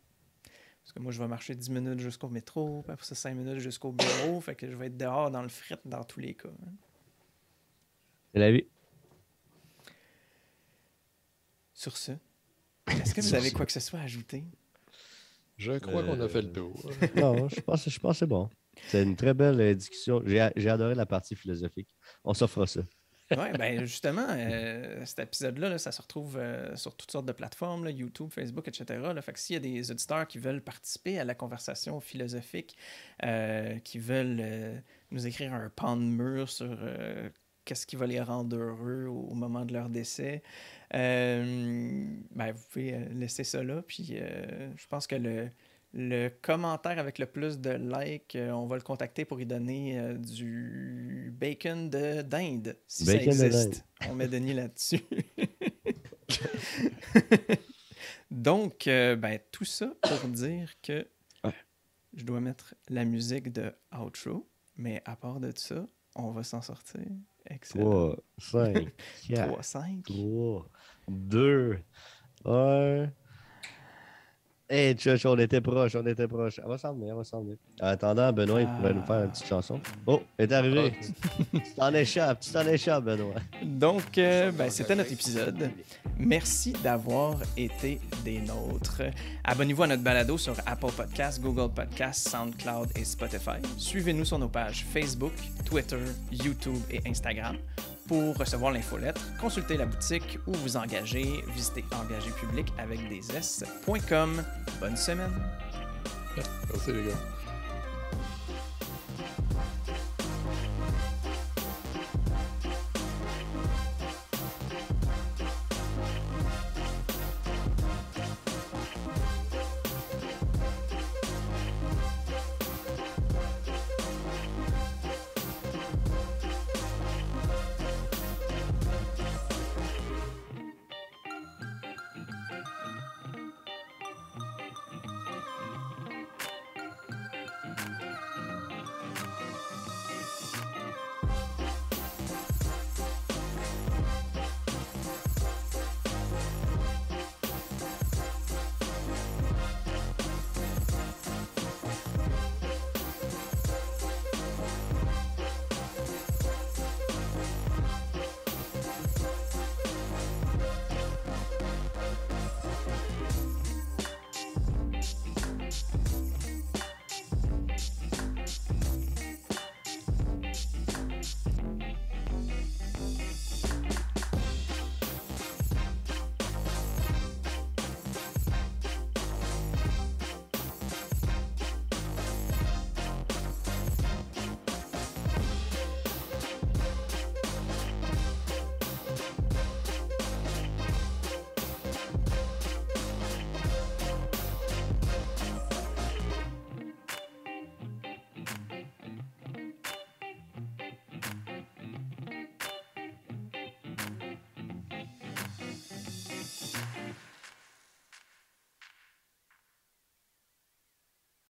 Parce que moi, je vais marcher 10 minutes jusqu'au métro, puis après ça, 5 minutes jusqu'au bureau, fait que je vais être dehors dans le fret dans tous les cas. hein. C'est la vie. Sur ce, est-ce que vous avez quoi que ce soit à ajouter? Je crois qu'on a fait le Euh, tour. <laughs> Non, je pense, je pense que c'est bon. C'est une très belle discussion. J'ai j'ai adoré la partie philosophique. On s'offre ça. Oui, ben justement, euh, cet épisode-là, là, ça se retrouve euh, sur toutes sortes de plateformes, là, YouTube, Facebook, etc. Là, fait que s'il y a des auditeurs qui veulent participer à la conversation philosophique, euh, qui veulent euh, nous écrire un pan de mur sur euh, qu'est-ce qui va les rendre heureux au, moment de leur décès, euh, ben, vous pouvez euh, laisser ça là. Puis euh, je pense que le, le commentaire avec le plus de likes, on va le contacter pour lui donner euh, du bacon de dinde, si Bacon ça existe. On met Denis là-dessus. <laughs> Donc, ben, tout ça pour dire que Ouais. je dois mettre la musique de outro, mais à part de ça, on va s'en sortir. Excellent. 3, 5, 4, 3, 5. 3, 2, 1. Hey, tchouch, on était proche, on était proche. Elle va s'en venir, elle va s'en venir. En attendant, Benoît, il pourrait nous faire une petite chanson. Oh, elle est arrivé. tu t'en échappes, tu t'en échappes, Benoît. Donc, euh, ben, c'était notre épisode. Merci d'avoir été des nôtres. Abonnez-vous à notre balado sur Apple Podcasts, Google Podcasts, SoundCloud et Spotify. Suivez-nous sur nos pages Facebook, Twitter, YouTube et Instagram. Pour recevoir l'infolettre, consultez la boutique ou vous engager, visitez engagerpublic avec des s.com. Bonne semaine! Merci les gars.